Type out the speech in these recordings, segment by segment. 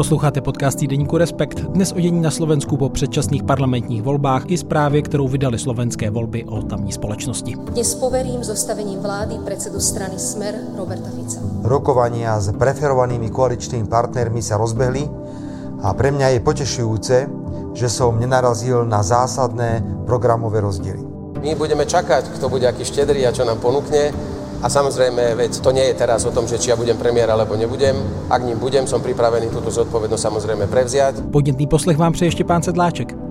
Posloucháte podcast týdeníku Respekt. Dnes o dění na Slovensku po předčasných parlamentních volbách i zprávě, kterou vydali slovenské volby o tamní společnosti. Dnes poverím zostavením vlády predsedu strany Smer Roberta Fica. Rokovania s preferovanými koaličnými partnermi sa rozbehli a pre mňa je potešujúce, že som nenarazil na zásadné programové rozdiely. My budeme čakať, kto bude aký štedrý a čo nám ponúkne. A samozrejme, veď to nie je teraz o tom, že či ja budem premiér alebo nebudem. Ak ním budem, som pripravený túto zodpovednosť samozrejme prevziať. Podnětný poslech vám přeje pán Sedláček.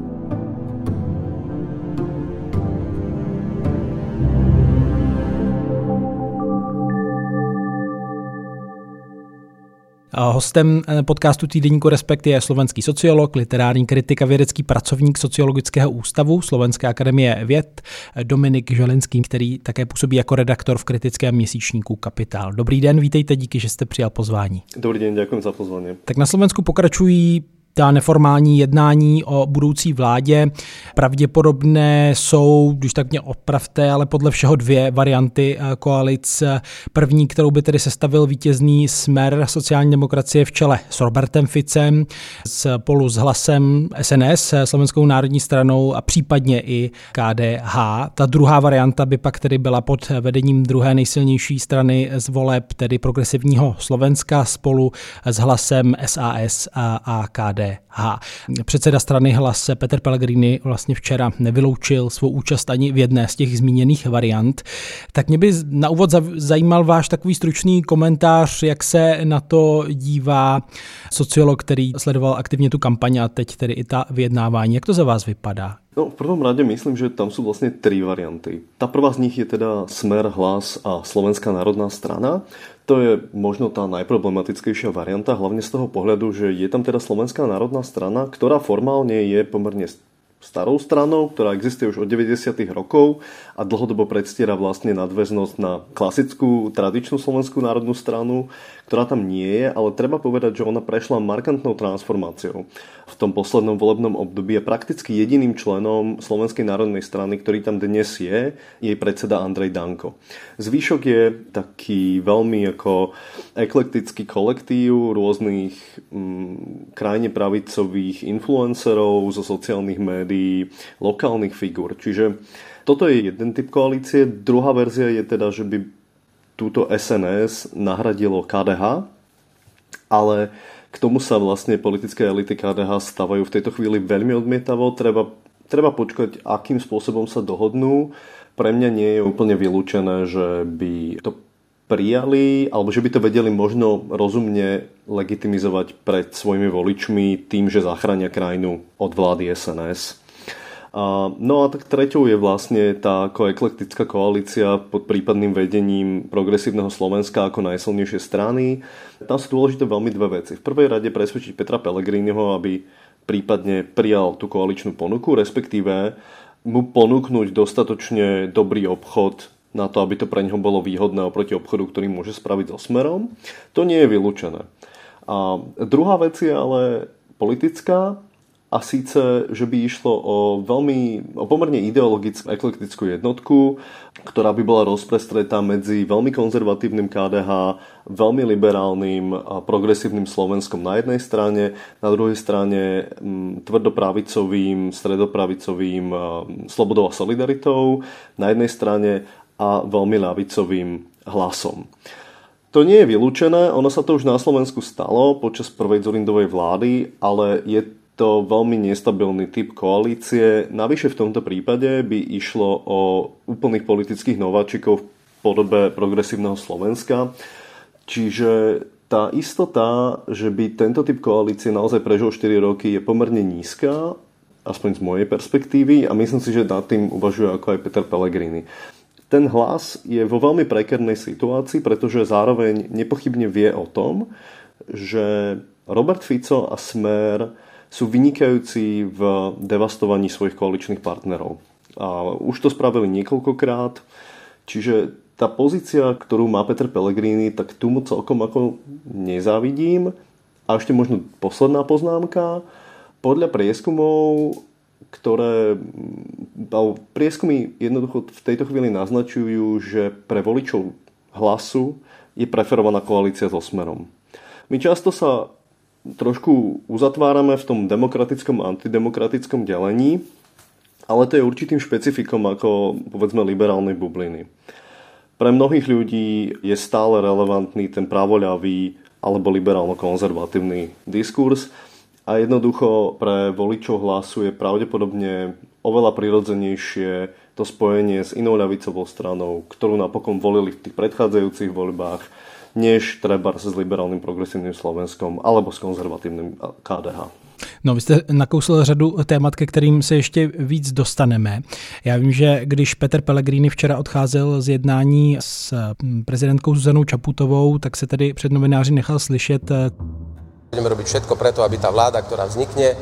Hostem eh, podcastu Týdeníku Respekt je slovenský sociolog, literární kritik a vědecký pracovník Sociologického ústavu Slovenské akademie věd Dominik Želinský, který také působí jako redaktor v kritickém měsíčníku Kapitál. Dobrý den, vítejte, díky, že jste přijal pozvání. Dobrý den, děkuji za pozvání. Tak na Slovensku pokračují ta neformální jednání o budoucí vládě. Pravděpodobné jsou, když tak mě opravte, ale podle všeho dvě varianty eh, koalic. První, kterou by tedy sestavil vítězný smer sociální demokracie v čele s Robertem Ficem, spolu s hlasem SNS, Slovenskou národní stranou a případně i KDH. Ta druhá varianta by pak tedy byla pod vedením druhé nejsilnější strany z voleb, tedy progresivního Slovenska spolu s hlasem SAS a KDH. KDH. Předseda strany Hlas Petr Pellegrini vlastně včera nevyloučil svou účast ani v jedné z těch zmíněných variant. Tak mě by na úvod zajímal váš takový stručný komentář, jak se na to dívá sociolog, který sledoval aktivně tu kampaň a teď tedy i ta vyjednávání. Jak to za vás vypadá? No, v prvom rade myslím, že tam sú vlastne tri varianty. Tá prvá z nich je teda Smer, Hlas a Slovenská národná strana. To je možno tá najproblematickejšia varianta, hlavne z toho pohľadu, že je tam teda Slovenská národná strana, ktorá formálne je pomerne starou stranou, ktorá existuje už od 90. rokov a dlhodobo predstiera vlastne nadväznosť na klasickú, tradičnú Slovenskú národnú stranu, ktorá tam nie je, ale treba povedať, že ona prešla markantnou transformáciou. V tom poslednom volebnom období je prakticky jediným členom Slovenskej národnej strany, ktorý tam dnes je, jej predseda Andrej Danko. Zvyšok je taký veľmi ako eklektický kolektív rôznych mm, krajne pravicových influencerov zo sociálnych médií, médií, lokálnych figur. Čiže toto je jeden typ koalície. Druhá verzia je teda, že by túto SNS nahradilo KDH, ale k tomu sa vlastne politické elity KDH stavajú v tejto chvíli veľmi odmietavo. Treba, treba počkať, akým spôsobom sa dohodnú. Pre mňa nie je úplne vylúčené, že by to prijali, alebo že by to vedeli možno rozumne legitimizovať pred svojimi voličmi tým, že zachránia krajinu od vlády SNS. A, no a tak treťou je vlastne tá ako eklektická koalícia pod prípadným vedením progresívneho Slovenska ako najsilnejšie strany. Tam sú dôležité veľmi dve veci. V prvej rade presvedčiť Petra Pellegriniho, aby prípadne prijal tú koaličnú ponuku, respektíve mu ponúknuť dostatočne dobrý obchod na to, aby to pre neho bolo výhodné oproti obchodu, ktorý môže spraviť so smerom, to nie je vylúčené. A druhá vec je ale politická a síce, že by išlo o veľmi, o pomerne ideologickú eklektickú jednotku, ktorá by bola rozprestretá medzi veľmi konzervatívnym KDH, veľmi liberálnym a progresívnym Slovenskom na jednej strane, na druhej strane mm, tvrdopravicovým, stredopravicovým Slobodou a Solidaritou, na jednej strane a veľmi ľavicovým hlasom. To nie je vylúčené, ono sa to už na Slovensku stalo počas prvej Zorindovej vlády, ale je to veľmi nestabilný typ koalície. Navyše v tomto prípade by išlo o úplných politických nováčikov v podobe progresívneho Slovenska. Čiže tá istota, že by tento typ koalície naozaj prežil 4 roky je pomerne nízka, aspoň z mojej perspektívy a myslím si, že nad tým uvažuje ako aj Peter Pellegrini. Ten hlas je vo veľmi prekernej situácii, pretože zároveň nepochybne vie o tom, že Robert Fico a Smer sú vynikajúci v devastovaní svojich koaličných partnerov. A už to spravili niekoľkokrát, čiže tá pozícia, ktorú má Peter Pellegrini, tak tu mu celkom ako nezávidím. A ešte možno posledná poznámka. Podľa prieskumov ktoré prieskumy jednoducho v tejto chvíli naznačujú, že pre voličov hlasu je preferovaná koalícia so Smerom. My často sa trošku uzatvárame v tom demokratickom a antidemokratickom delení, ale to je určitým špecifikom ako povedzme liberálnej bubliny. Pre mnohých ľudí je stále relevantný ten pravoľavý alebo liberálno-konzervatívny diskurs a jednoducho pre voličov hlasu je pravdepodobne oveľa prirodzenejšie to spojenie s inou ľavicovou stranou, ktorú napokon volili v tých predchádzajúcich voľbách, než treba s liberálnym progresívnym Slovenskom alebo s konzervatívnym KDH. No, vy jste nakousl řadu témat, ke kterým se ještě víc dostaneme. Já vím, že když Petr Pellegrini včera odcházel z jednání s hm, prezidentkou Zuzanou Čaputovou, tak se tedy před novináři nechal slyšet. Eh, Budeme robiť všetko preto, aby tá vláda, ktorá vznikne,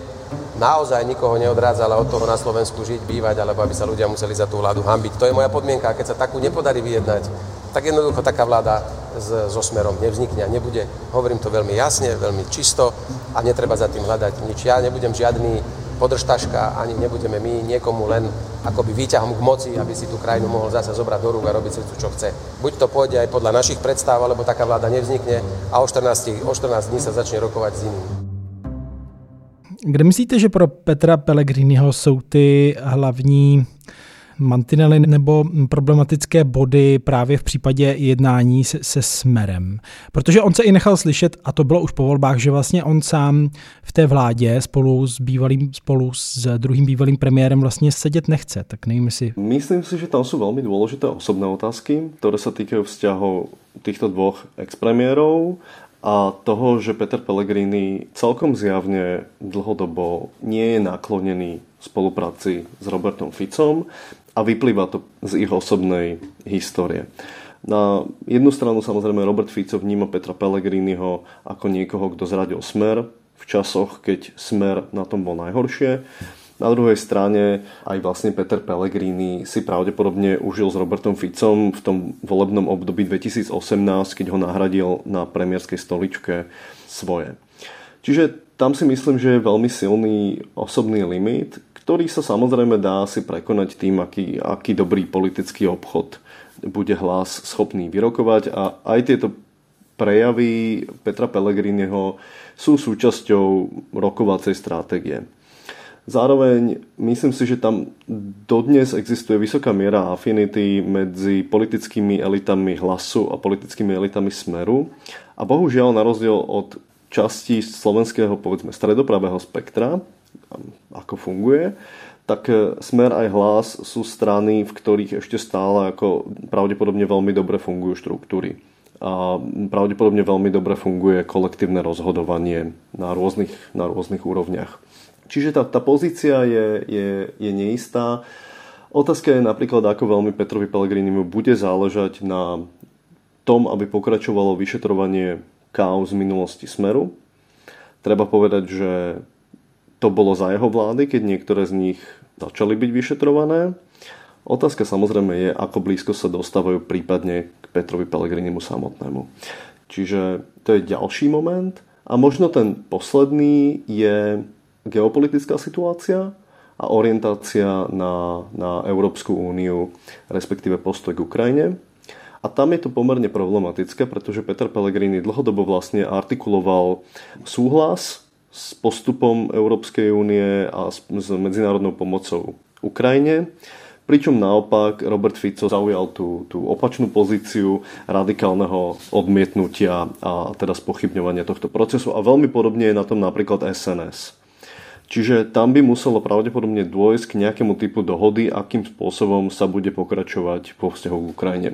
naozaj nikoho neodrádzala od toho na Slovensku žiť, bývať, alebo aby sa ľudia museli za tú vládu hambiť. To je moja podmienka. Keď sa takú nepodarí vyjednať, tak jednoducho taká vláda s, so smerom nevznikne a nebude. Hovorím to veľmi jasne, veľmi čisto a netreba za tým hľadať nič. Ja nebudem žiadny podržtaška, ani nebudeme my niekomu len akoby výťahom k moci, aby si tú krajinu mohol zase zobrať do rúk a robiť si tu, čo chce. Buď to pôjde aj podľa našich predstav, alebo taká vláda nevznikne a o 14, o 14 dní sa začne rokovať s iným. Kde myslíte, že pro Petra Pellegriniho jsou ty hlavní mantinely nebo problematické body právě v případě jednání se, se Smerem. Protože on se i nechal slyšet, a to bylo už po volbách, že vlastně on sám v té vládě spolu s bývalým, spolu s druhým bývalým premiérem vlastně sedět nechce. Tak nevím si. Myslím si, že tam jsou velmi důležité osobné otázky, které se týkají vzťahov týchto dvoch expremiérov a toho, že Peter Pellegrini celkom zjavne dlhodobo nie je naklonený spolupráci s Robertom Ficom a vyplýva to z ich osobnej histórie. Na jednu stranu samozrejme Robert Fico vníma Petra Pellegriniho ako niekoho, kto zradil smer v časoch, keď smer na tom bol najhoršie. Na druhej strane aj vlastne Peter Pellegrini si pravdepodobne užil s Robertom Ficom v tom volebnom období 2018, keď ho nahradil na premiérskej stoličke svoje. Čiže tam si myslím, že je veľmi silný osobný limit, ktorý sa samozrejme dá si prekonať tým, aký, aký dobrý politický obchod bude hlas schopný vyrokovať a aj tieto prejavy Petra Pellegriniho sú súčasťou rokovacej stratégie. Zároveň myslím si, že tam dodnes existuje vysoká miera afinity medzi politickými elitami hlasu a politickými elitami smeru. A bohužiaľ, na rozdiel od časti slovenského, povedzme, stredopravého spektra, ako funguje, tak e, Smer aj Hlas sú strany, v ktorých ešte stále ako pravdepodobne veľmi dobre fungujú štruktúry. A pravdepodobne veľmi dobre funguje kolektívne rozhodovanie na rôznych, na rôznych úrovniach. Čiže tá, tá pozícia je, je, je neistá. Otázka je napríklad, ako veľmi Petrovi Pellegrinimu bude záležať na tom, aby pokračovalo vyšetrovanie kaos z minulosti Smeru. Treba povedať, že to bolo za jeho vlády, keď niektoré z nich začali byť vyšetrované. Otázka samozrejme je, ako blízko sa dostávajú prípadne k Petrovi Pellegrinimu samotnému. Čiže to je ďalší moment. A možno ten posledný je geopolitická situácia a orientácia na, na Európsku úniu, respektíve postoj k Ukrajine. A tam je to pomerne problematické, pretože Peter Pellegrini dlhodobo vlastne artikuloval súhlas s postupom Európskej únie a s, s medzinárodnou pomocou Ukrajine. Pričom naopak Robert Fico zaujal tú, tú opačnú pozíciu radikálneho odmietnutia a teda spochybňovania tohto procesu a veľmi podobne je na tom napríklad SNS. Čiže tam by muselo pravdepodobne dôjsť k nejakému typu dohody, akým spôsobom sa bude pokračovať po vzťahu k Ukrajine.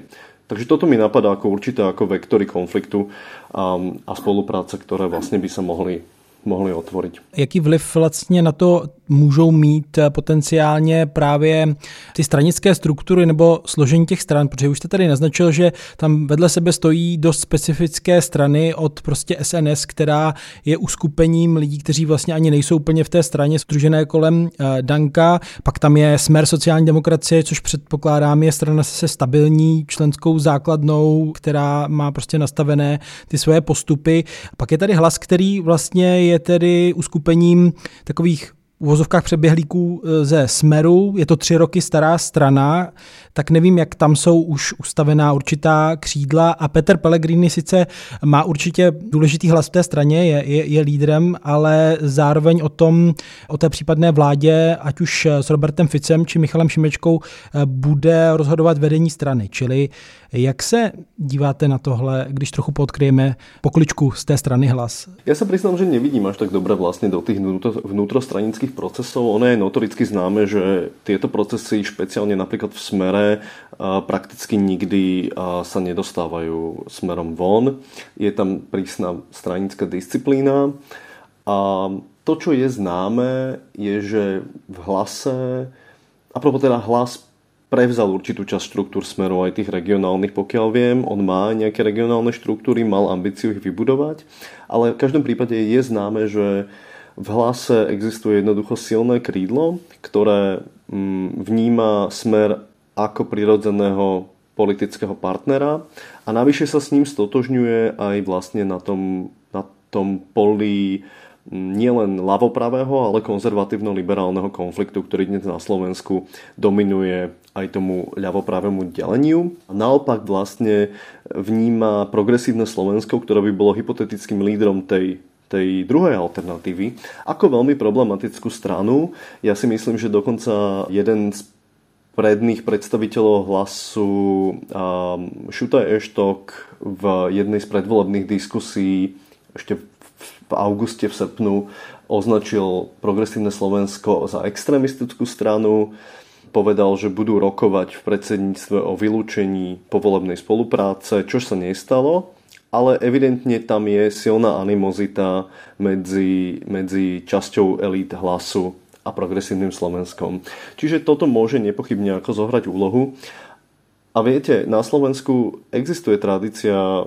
Takže toto mi napadá ako určité ako vektory konfliktu a, a spolupráce, ktoré vlastne by sa mohli mohli otvoriť. Jaký vliv vlastně na to můžou mít potenciálně právě ty stranické struktury nebo složení těch stran, protože už jste tady naznačil, že tam vedle sebe stojí dost specifické strany od prostě SNS, která je uskupením lidí, kteří vlastně ani nejsou úplně v té straně združené kolem uh, Danka, pak tam je Smer sociální demokracie, což předpokládám je strana se stabilní členskou základnou, která má prostě nastavené ty svoje postupy. Pak je tady hlas, který vlastně je tedy uskupením takových uvozovkách přeběhlíků e, ze Smeru, je to tři roky stará strana, tak nevím, jak tam jsou už ustavená určitá křídla a Peter Pellegrini sice má určitě důležitý hlas v té straně, je, je, je lídrem, ale zároveň o tom, o té případné vládě, ať už s Robertem Ficem či Michalem Šimečkou, bude rozhodovat vedení strany. Čili jak se díváte na tohle, když trochu podkryjeme pokličku z té strany hlas? Ja sa priznám, že nevidím až tak dobre vlastne do tých vnútrostranických procesov. Ono je notoricky známe, že tieto procesy, špeciálne napríklad v smere, prakticky nikdy sa nedostávajú smerom von. Je tam prísna stranická disciplína a to, čo je známe, je, že v hlase, a teda hlas prevzal určitú časť štruktúr smeru aj tých regionálnych, pokiaľ viem. On má nejaké regionálne štruktúry, mal ambíciu ich vybudovať, ale v každom prípade je známe, že v hlase existuje jednoducho silné krídlo, ktoré mm, vníma smer ako prirodzeného politického partnera a navyše sa s ním stotožňuje aj vlastne na tom, na tom poli nielen ľavopravého, ale konzervatívno-liberálneho konfliktu, ktorý dnes na Slovensku dominuje aj tomu ľavopravému deleniu. Naopak vlastne vníma progresívne Slovensko, ktoré by bolo hypotetickým lídrom tej tej druhej alternatívy, ako veľmi problematickú stranu. Ja si myslím, že dokonca jeden z predných predstaviteľov hlasu um, Šuta Eštok v jednej z predvolebných diskusí ešte v auguste, v srpnu označil Progresívne Slovensko za extrémistickú stranu, povedal, že budú rokovať v predsedníctve o vylúčení povolebnej spolupráce, čo sa nestalo, ale evidentne tam je silná animozita medzi, medzi časťou elít hlasu a progresívnym Slovenskom. Čiže toto môže nepochybne ako zohrať úlohu. A viete, na Slovensku existuje tradícia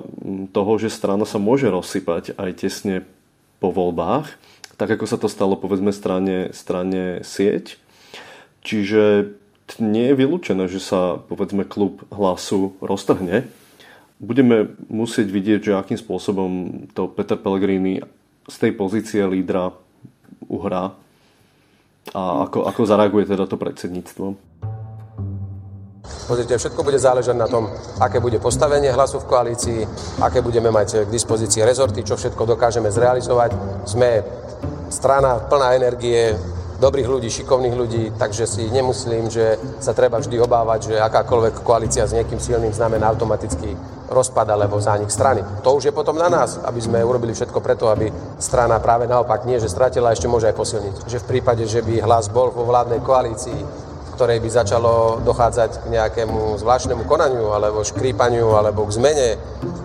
toho, že strana sa môže rozsypať aj tesne po voľbách, tak ako sa to stalo povedzme strane, strane sieť. Čiže nie je vylúčené, že sa povedzme klub hlasu roztrhne. Budeme musieť vidieť, že akým spôsobom to Peter Pellegrini z tej pozície lídra uhrá a ako, ako zareaguje teda to predsedníctvo. Pozrite, všetko bude záležať na tom, aké bude postavenie hlasu v koalícii, aké budeme mať k dispozícii rezorty, čo všetko dokážeme zrealizovať. Sme strana plná energie, dobrých ľudí, šikovných ľudí, takže si nemyslím, že sa treba vždy obávať, že akákoľvek koalícia s niekým silným znamená automaticky rozpad alebo zánik strany. To už je potom na nás, aby sme urobili všetko preto, aby strana práve naopak nie, že stratila, ešte môže aj posilniť. Že v prípade, že by hlas bol vo vládnej koalícii, ktorej by začalo dochádzať k nejakému zvláštnemu konaniu alebo škrípaniu alebo k zmene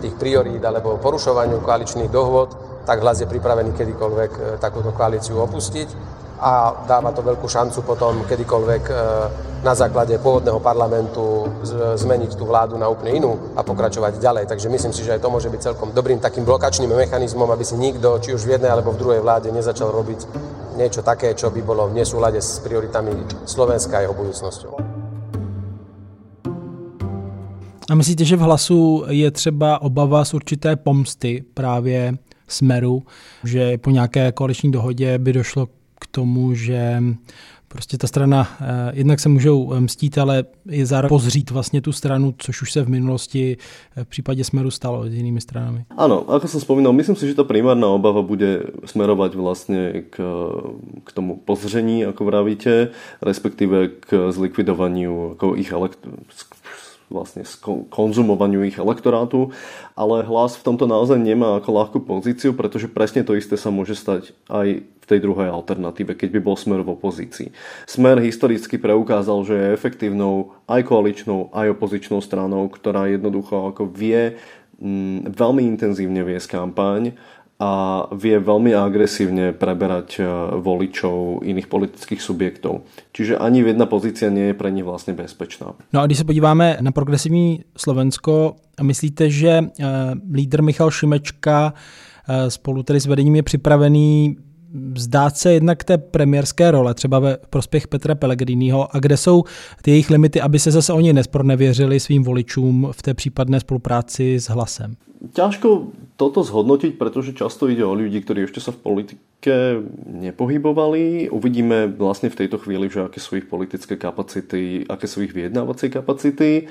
tých priorít alebo porušovaniu koaličných dohôd, tak hlas je pripravený kedykoľvek e, takúto koalíciu opustiť a dáva to veľkú šancu potom kedykoľvek e, na základe pôvodného parlamentu zmeniť tú vládu na úplne inú a pokračovať ďalej. Takže myslím si, že aj to môže byť celkom dobrým takým blokačným mechanizmom, aby si nikto, či už v jednej alebo v druhej vláde, nezačal robiť niečo také, čo by bolo v nesúlade s prioritami Slovenska a jeho budúcnosťou. A myslíte, že v hlasu je třeba obava z určité pomsty právě Smeru, že po nějaké koaliční dohodě by došlo tomu, že prostě ta strana eh, jednak se můžou eh, mstít, ale je zároveň pozřít vlastně tu stranu, což už se v minulosti eh, v případě Smeru stalo s jinými stranami. Áno, ako som spomínal, myslím si, že tá primárna obava bude smerovať vlastne k, k tomu pozření, ako vravíte, respektíve k zlikvidovaniu ako ich elekt- vlastne konzumovaniu ich elektorátu, ale hlas v tomto naozaj nemá ako ľahkú pozíciu, pretože presne to isté sa môže stať aj v tej druhej alternatíve, keď by bol Smer v opozícii. Smer historicky preukázal, že je efektívnou aj koaličnou, aj opozičnou stranou, ktorá jednoducho ako vie mm, veľmi intenzívne viesť kampaň a vie veľmi agresívne preberať e, voličov iných politických subjektov. Čiže ani jedna pozícia nie je pre nich vlastne bezpečná. No a když se podíváme na progresivní Slovensko, myslíte, že e, lídr Michal Šimečka e, spolu tedy s vedením je připravený vzdát se jednak té premiérské role, třeba ve prospěch Petra Pellegriniho, a kde jsou ty jejich limity, aby se zase oni nespronevěřili svým voličům v té případné spolupráci s hlasem? Ťažko toto zhodnotiť, pretože často ide o ľudí, ktorí ešte sa v politike nepohybovali. Uvidíme vlastne v tejto chvíli, že aké sú ich politické kapacity, aké sú ich vyjednávacie kapacity.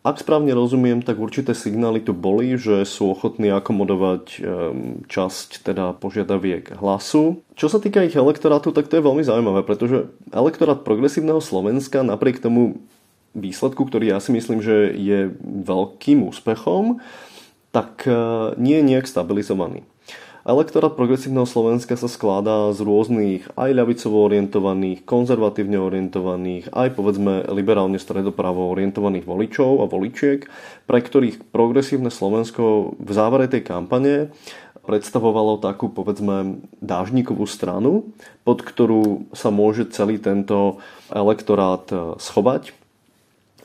Ak správne rozumiem, tak určité signály tu boli, že sú ochotní akomodovať časť teda požiadaviek hlasu. Čo sa týka ich elektorátu, tak to je veľmi zaujímavé, pretože elektorát progresívneho Slovenska napriek tomu výsledku, ktorý ja si myslím, že je veľkým úspechom, tak e, nie je nejak stabilizovaný. Elektorát progresívneho Slovenska sa skladá z rôznych aj ľavicovo orientovaných, konzervatívne orientovaných, aj povedzme liberálne stredopravo orientovaných voličov a voličiek, pre ktorých progresívne Slovensko v závere tej kampane predstavovalo takú povedzme dážnikovú stranu, pod ktorú sa môže celý tento elektorát schovať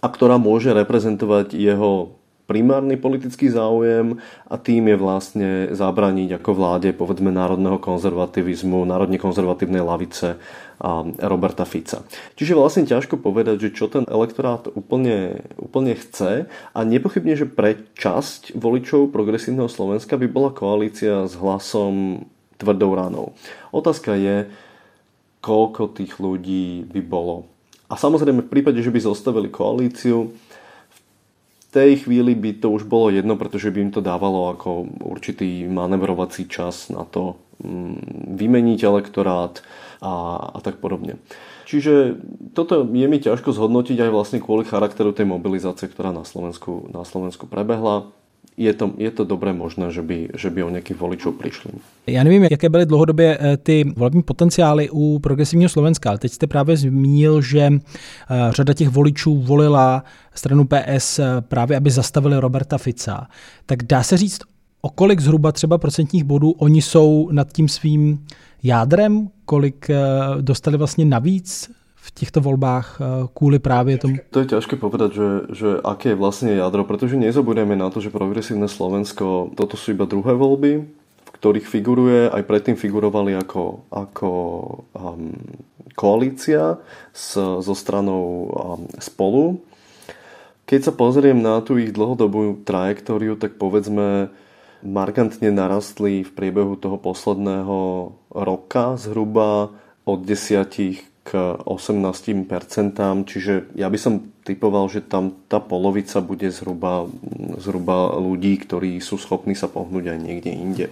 a ktorá môže reprezentovať jeho primárny politický záujem a tým je vlastne zabraniť ako vláde povedzme národného konzervativizmu, národne konzervatívnej lavice a Roberta Fica. Čiže vlastne ťažko povedať, že čo ten elektorát úplne, úplne chce a nepochybne, že pre časť voličov progresívneho Slovenska by bola koalícia s hlasom tvrdou ranou. Otázka je, koľko tých ľudí by bolo. A samozrejme v prípade, že by zostavili koalíciu, tej chvíli by to už bolo jedno, pretože by im to dávalo ako určitý manevrovací čas na to mm, vymeniť elektorát a, a tak podobne. Čiže toto je mi ťažko zhodnotiť aj vlastne kvôli charakteru tej mobilizácie, ktorá na Slovensku, na Slovensku prebehla je to, je to dobré možné, že by, že by o nějakých voličů přišli. Já nevím, jaké byly dlouhodobě eh, ty volební potenciály u progresivního Slovenska, ale teď jste právě zmínil, že eh, řada těch voličů volila stranu PS eh, právě, aby zastavili Roberta Fica. Tak dá se říct, o kolik zhruba třeba procentních bodů oni jsou nad tím svým jádrem, kolik dostali vlastně navíc v týchto voľbách eh, kvôli práve tomu? To je ťažké povedať, že, že aké je vlastne jadro, pretože nezabudeme na to, že progresívne Slovensko, toto sú iba druhé voľby, v ktorých figuruje, aj predtým figurovali ako, ako um, koalícia s, so stranou um, spolu. Keď sa pozriem na tú ich dlhodobú trajektóriu, tak povedzme, markantne narastli v priebehu toho posledného roka zhruba od desiatich k 18%, čiže ja by som typoval, že tam tá polovica bude zhruba, zhruba ľudí, ktorí sú schopní sa pohnúť aj niekde inde.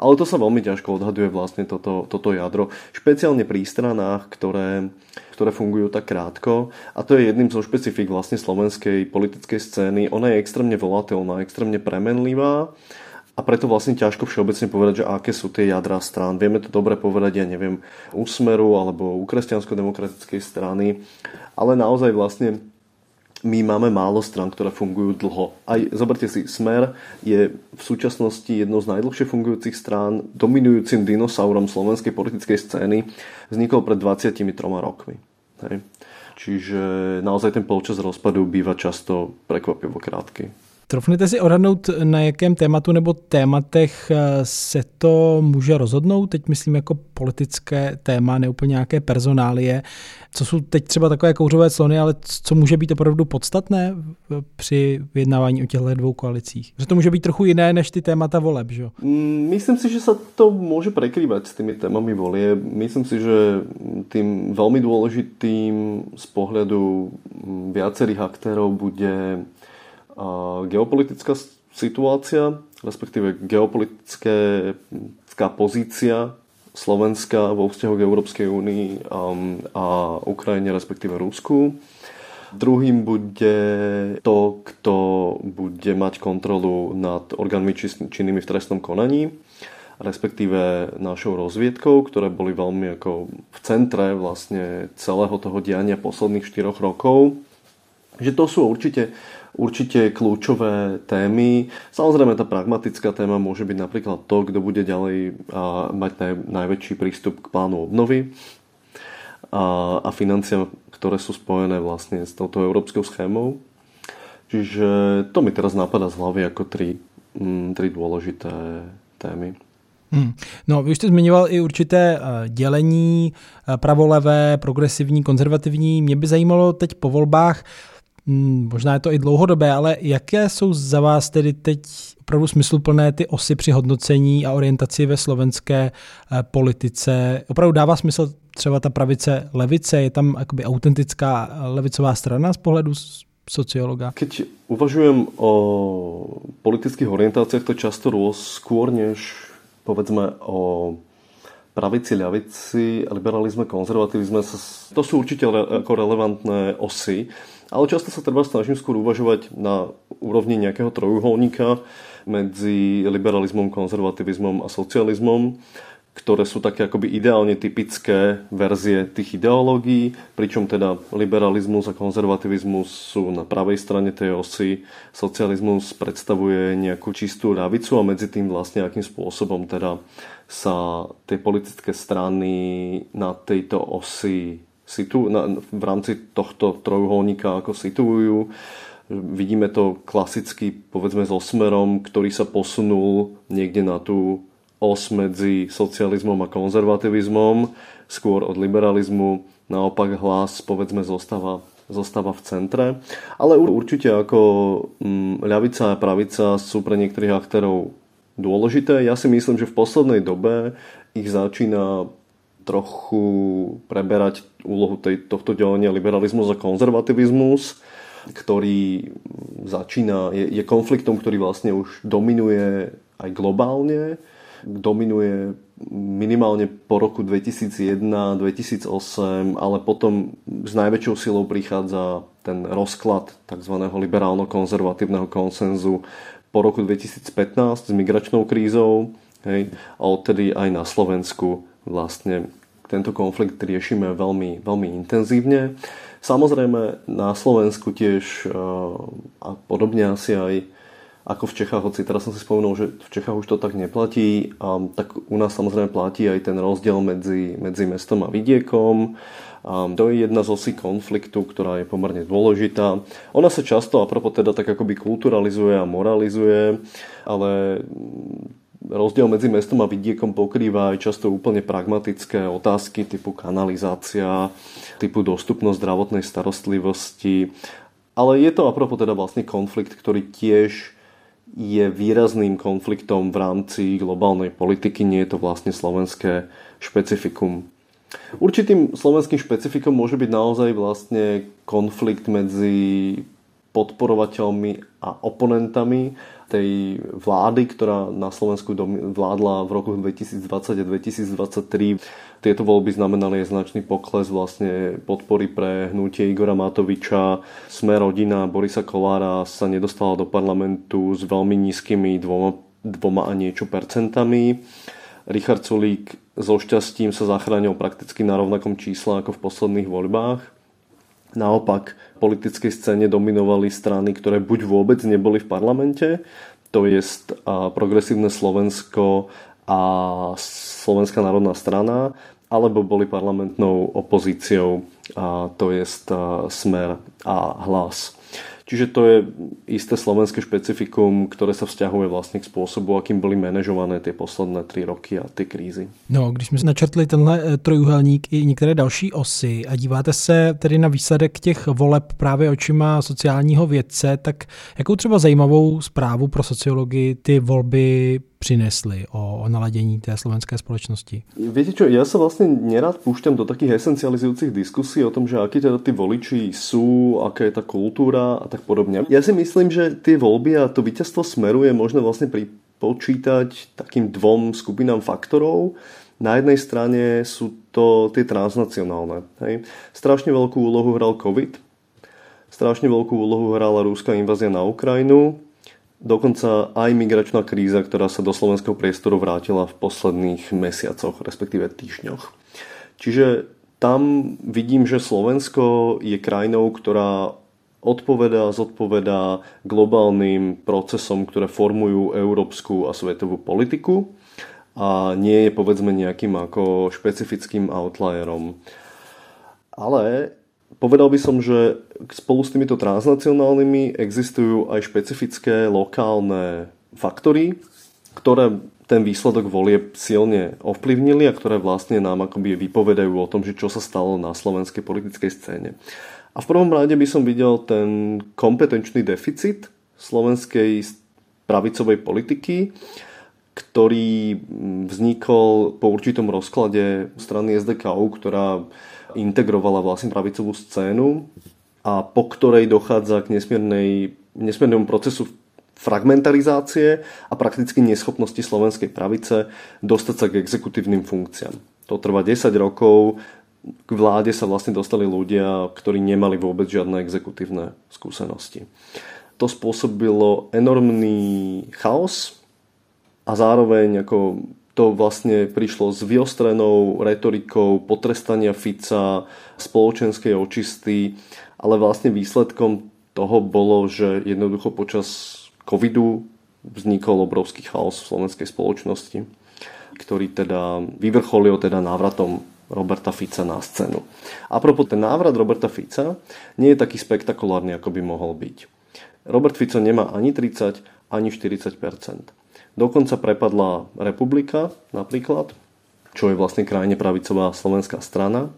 Ale to sa veľmi ťažko odhaduje vlastne toto, toto jadro, špeciálne pri stranách, ktoré, ktoré fungujú tak krátko. A to je jedným zo špecifik vlastne slovenskej politickej scény. Ona je extrémne volatilná, extrémne premenlivá a preto vlastne ťažko všeobecne povedať, že aké sú tie jadra strán. Vieme to dobre povedať, ja neviem, u Smeru alebo u kresťansko-demokratickej strany, ale naozaj vlastne my máme málo stran, ktoré fungujú dlho. Aj zoberte si, Smer je v súčasnosti jednou z najdlhšie fungujúcich strán, dominujúcim dinosaurom slovenskej politickej scény, vznikol pred 23 rokmi. Hej. Čiže naozaj ten polčas rozpadu býva často prekvapivo krátky. Trofnete si odhadnout, na jakém tématu nebo tématech eh, se to může rozhodnout? Teď myslím jako politické téma, ne úplně nějaké personálie. Co jsou teď třeba takové kouřové slony, ale co může být opravdu podstatné při vyjednávání o těchto dvou koalicích? Že to může být trochu jiné než ty témata voleb, že? Mm, myslím si, že sa to môže prekrývať s tými témami volie. Myslím si, že tým veľmi dôležitým z pohľadu mm, viacerých aktérov bude geopolitická situácia, respektíve geopolitická pozícia Slovenska vo vzťahu k Európskej únii um, a Ukrajine, respektíve Rusku. Druhým bude to, kto bude mať kontrolu nad orgánmi činnými v trestnom konaní, respektíve našou rozviedkou, ktoré boli veľmi ako v centre vlastne celého toho diania posledných 4 rokov. Že to sú určite určite kľúčové témy. Samozrejme tá pragmatická téma môže byť napríklad to, kto bude ďalej mať naj, najväčší prístup k plánu obnovy a, a financiám, ktoré sú spojené vlastne s touto európskou schémou. Čiže to mi teraz napadá z hlavy ako tri, m, tri dôležité témy. Hmm. No, vy jste zmiňoval i určité dělení pravolevé, progresivní, konzervativní. Mě by zajímalo teď po volbách, možná je to i dlouhodobé, ale jaké jsou za vás tedy teď opravdu smysluplné ty osy při hodnocení a orientaci ve slovenské politice? Opravdu dává smysl třeba ta pravice levice? Je tam akoby autentická levicová strana z pohledu sociologa? Keď uvažujem o politických orientáciách, to často rôz skôr než povedzme o pravici, ľavici, liberalizme, konzervativizme. To sú určite ako relevantné osy, ale často sa treba snažím skôr uvažovať na úrovni nejakého trojuholníka medzi liberalizmom, konzervativizmom a socializmom ktoré sú také akoby ideálne typické verzie tých ideológií, pričom teda liberalizmus a konzervativizmus sú na pravej strane tej osy, socializmus predstavuje nejakú čistú ľavicu a medzi tým vlastne akým spôsobom teda sa tie politické strany na tejto osi situ, na, v rámci tohto trojuholníka ako situujú. Vidíme to klasicky povedzme so smerom, ktorý sa posunul niekde na tú os medzi socializmom a konzervativizmom, skôr od liberalizmu. Naopak hlas, povedzme, zostáva, zostáva v centre. Ale určite ako mm, ľavica a pravica sú pre niektorých aktérov dôležité. Ja si myslím, že v poslednej dobe ich začína trochu preberať úlohu tej, tohto delenia liberalizmus a konzervativizmus, ktorý začína, je, je konfliktom, ktorý vlastne už dominuje aj globálne dominuje minimálne po roku 2001-2008, ale potom s najväčšou silou prichádza ten rozklad tzv. liberálno-konzervatívneho konsenzu po roku 2015 s migračnou krízou hej, a odtedy aj na Slovensku vlastne tento konflikt riešime veľmi, veľmi intenzívne. Samozrejme na Slovensku tiež a podobne asi aj ako v Čechách, hoci teraz som si spomenul, že v Čechách už to tak neplatí, a tak u nás samozrejme platí aj ten rozdiel medzi, medzi mestom a vidiekom. A to je jedna z osí konfliktu, ktorá je pomerne dôležitá. Ona sa často, a propos teda tak akoby kulturalizuje a moralizuje, ale rozdiel medzi mestom a vidiekom pokrýva aj často úplne pragmatické otázky typu kanalizácia, typu dostupnosť zdravotnej starostlivosti. Ale je to apropo teda vlastne konflikt, ktorý tiež je výrazným konfliktom v rámci globálnej politiky, nie je to vlastne slovenské špecifikum. Určitým slovenským špecifikom môže byť naozaj vlastne konflikt medzi podporovateľmi a oponentami tej vlády, ktorá na Slovensku vládla v roku 2020 a 2023. Tieto voľby znamenali aj značný pokles vlastne podpory pre hnutie Igora Matoviča. Sme rodina Borisa Kolára sa nedostala do parlamentu s veľmi nízkymi dvoma, dvoma a niečo percentami. Richard Sulík so šťastím sa zachránil prakticky na rovnakom čísle ako v posledných voľbách. Naopak, politickej scéne dominovali strany, ktoré buď vôbec neboli v parlamente, to je Progresívne Slovensko a Slovenská národná strana, alebo boli parlamentnou opozíciou, to je Smer a Hlas. Čiže to je isté slovenské špecifikum, ktoré sa vzťahuje vlastne k spôsobu, akým boli manažované ty posledné tři roky a ty krízy. No, když jsme načrtli tenhle eh, trojuhelník i některé další osy a díváte se tedy na výsledek těch voleb právě očima sociálního vědce, tak jakou třeba zajímavou zprávu pro sociologii ty volby prinesli o, o naladění té slovenské spoločnosti? Viete čo, ja sa vlastne nerad púšťam do takých esencializujúcich diskusí o tom, že akí teda tí voliči sú, aká je tá kultúra a tak podobne. Ja si myslím, že tie voľby a to víťazstvo smeru je možné vlastne pripočítať takým dvom skupinám faktorov. Na jednej strane sú to tie transnacionálne. Hej. Strašne veľkú úlohu hral COVID, strašne veľkú úlohu hrala rúská invázia na Ukrajinu, dokonca aj migračná kríza, ktorá sa do slovenského priestoru vrátila v posledných mesiacoch, respektíve týždňoch. Čiže tam vidím, že Slovensko je krajinou, ktorá odpovedá, zodpovedá globálnym procesom, ktoré formujú európsku a svetovú politiku a nie je povedzme nejakým ako špecifickým outlierom. Ale Povedal by som, že spolu s týmito transnacionálnymi existujú aj špecifické lokálne faktory, ktoré ten výsledok volie silne ovplyvnili a ktoré vlastne nám akoby vypovedajú o tom, že čo sa stalo na slovenskej politickej scéne. A v prvom rade by som videl ten kompetenčný deficit slovenskej pravicovej politiky, ktorý vznikol po určitom rozklade strany SDKU, ktorá integrovala vlastne pravicovú scénu a po ktorej dochádza k nesmiernej, nesmiernému procesu fragmentarizácie a prakticky neschopnosti slovenskej pravice dostať sa k exekutívnym funkciám. To trvá 10 rokov, k vláde sa vlastne dostali ľudia, ktorí nemali vôbec žiadne exekutívne skúsenosti. To spôsobilo enormný chaos a zároveň ako to vlastne prišlo s vyostrenou retorikou potrestania Fica, spoločenskej očisty, ale vlastne výsledkom toho bolo, že jednoducho počas covidu vznikol obrovský chaos v slovenskej spoločnosti, ktorý teda vyvrcholil teda návratom Roberta Fica na scénu. A propos ten návrat Roberta Fica nie je taký spektakulárny, ako by mohol byť. Robert Fico nemá ani 30, ani 40 Dokonca prepadla Republika napríklad, čo je vlastne krajine pravicová slovenská strana.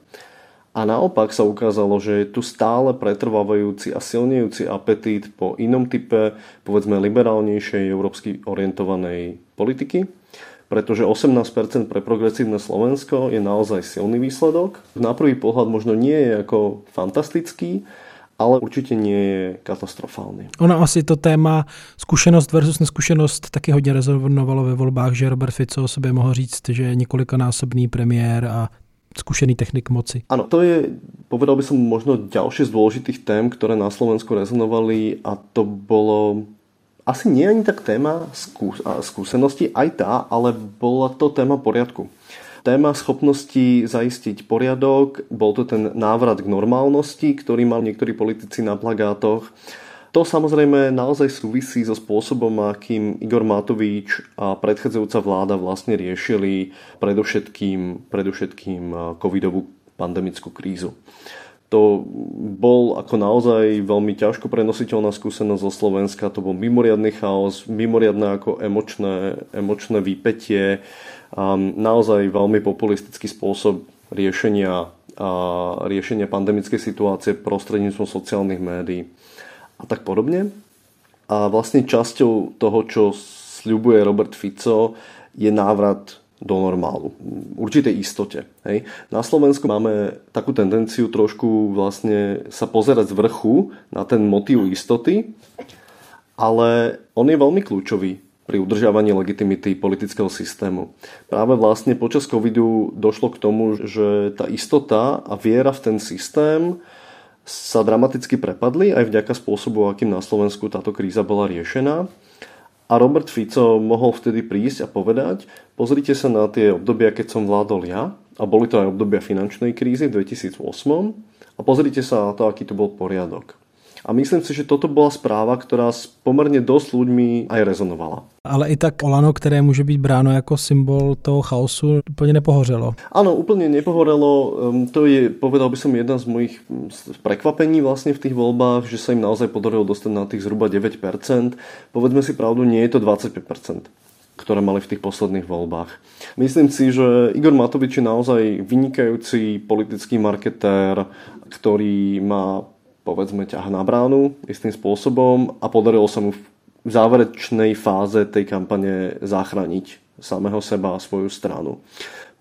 A naopak sa ukázalo, že je tu stále pretrvávajúci a silnejúci apetít po inom type, povedzme liberálnejšej, európsky orientovanej politiky, pretože 18% pre progresívne Slovensko je naozaj silný výsledok. Na prvý pohľad možno nie je ako fantastický, ale určitě nie je katastrofální. Ona asi to téma zkušenost versus neskušenost taky hodně rezonovalo ve volbách, že Robert Fico o sobě mohl říct, že je několikanásobný premiér a skúšený technik moci. Áno, to je, povedal by som, možno ďalšie z dôležitých tém, ktoré na Slovensku rezonovali a to bolo asi nie ani tak téma skús- skúsenosti, aj tá, ale bola to téma poriadku. Téma schopnosti zaistiť poriadok, bol to ten návrat k normálnosti, ktorý mal niektorí politici na plagátoch to samozrejme naozaj súvisí so spôsobom, akým Igor Matovič a predchádzajúca vláda vlastne riešili predovšetkým, predovšetkým covidovú pandemickú krízu. To bol ako naozaj veľmi ťažko prenositeľná skúsenosť zo Slovenska. To bol mimoriadný chaos, mimoriadné ako emočné, emočné výpetie, naozaj veľmi populistický spôsob riešenia, riešenia pandemickej situácie prostredníctvom sociálnych médií a tak podobne. A vlastne časťou toho, čo sľubuje Robert Fico, je návrat do normálu. Určitej istote. Hej. Na Slovensku máme takú tendenciu trošku vlastne sa pozerať z vrchu na ten motív istoty, ale on je veľmi kľúčový pri udržiavaní legitimity politického systému. Práve vlastne počas covidu došlo k tomu, že tá istota a viera v ten systém sa dramaticky prepadli aj vďaka spôsobu, akým na Slovensku táto kríza bola riešená. A Robert Fico mohol vtedy prísť a povedať, pozrite sa na tie obdobia, keď som vládol ja, a boli to aj obdobia finančnej krízy v 2008, a pozrite sa na to, aký to bol poriadok. A myslím si, že toto bola správa, ktorá s pomerne dosť ľuďmi aj rezonovala. Ale i tak Olano, které může být bráno jako symbol toho chaosu, úplně nepohořelo. Áno, úplne nepohorelo. To je, povedal by som, jedna z mojich prekvapení vlastne v tých voľbách, že sa im naozaj podarilo dostať na tých zhruba 9%. Povedzme si pravdu, nie je to 25% ktoré mali v tých posledných voľbách. Myslím si, že Igor Matovič je naozaj vynikajúci politický marketér, ktorý má povedzme ťah na bránu istým spôsobom a podarilo sa mu v záverečnej fáze tej kampane zachrániť samého seba a svoju stranu.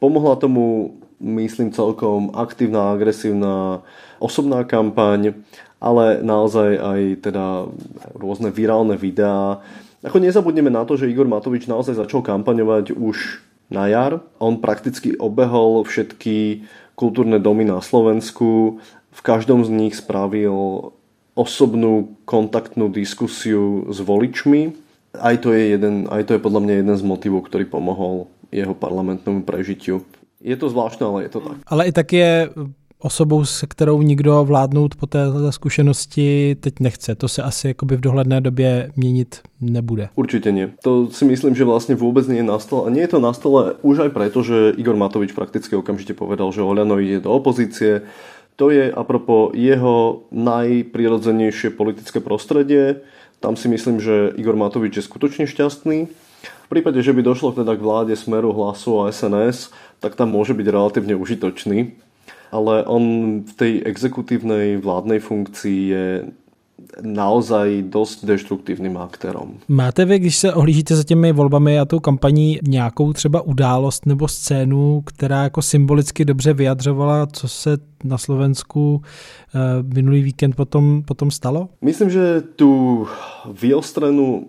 Pomohla tomu, myslím, celkom aktívna, agresívna osobná kampaň, ale naozaj aj teda rôzne virálne videá. Ako nezabudneme na to, že Igor Matovič naozaj začal kampaňovať už na jar. On prakticky obehol všetky kultúrne domy na Slovensku, v každom z nich spravil osobnú kontaktnú diskusiu s voličmi. Aj to je, jeden, aj to je podľa mňa jeden z motivov, ktorý pomohol jeho parlamentnému prežitiu. Je to zvláštne, ale je to tak. Ale i tak je osobou, se kterou nikdo vládnout po té zkušenosti teď nechce. To se asi jakoby v dohledné době měnit nebude. Určite nie. To si myslím, že vlastne vôbec nie je na stole. A nie je to na stole už aj preto, že Igor Matovič prakticky okamžite povedal, že Oľano ide do opozície to je apropo jeho najprirodzenejšie politické prostredie. Tam si myslím, že Igor Matovič je skutočne šťastný. V prípade, že by došlo teda k vláde Smeru, Hlasu a SNS, tak tam môže byť relatívne užitočný. Ale on v tej exekutívnej vládnej funkcii je naozaj dosť deštruktívnym aktérom. Máte vy, když se ohlížíte za těmi volbami a tou kampaní, nějakou třeba událost nebo scénu, která jako symbolicky dobře vyjadřovala, co se na Slovensku eh, minulý víkend potom, potom stalo? Myslím, že tu vyostrenú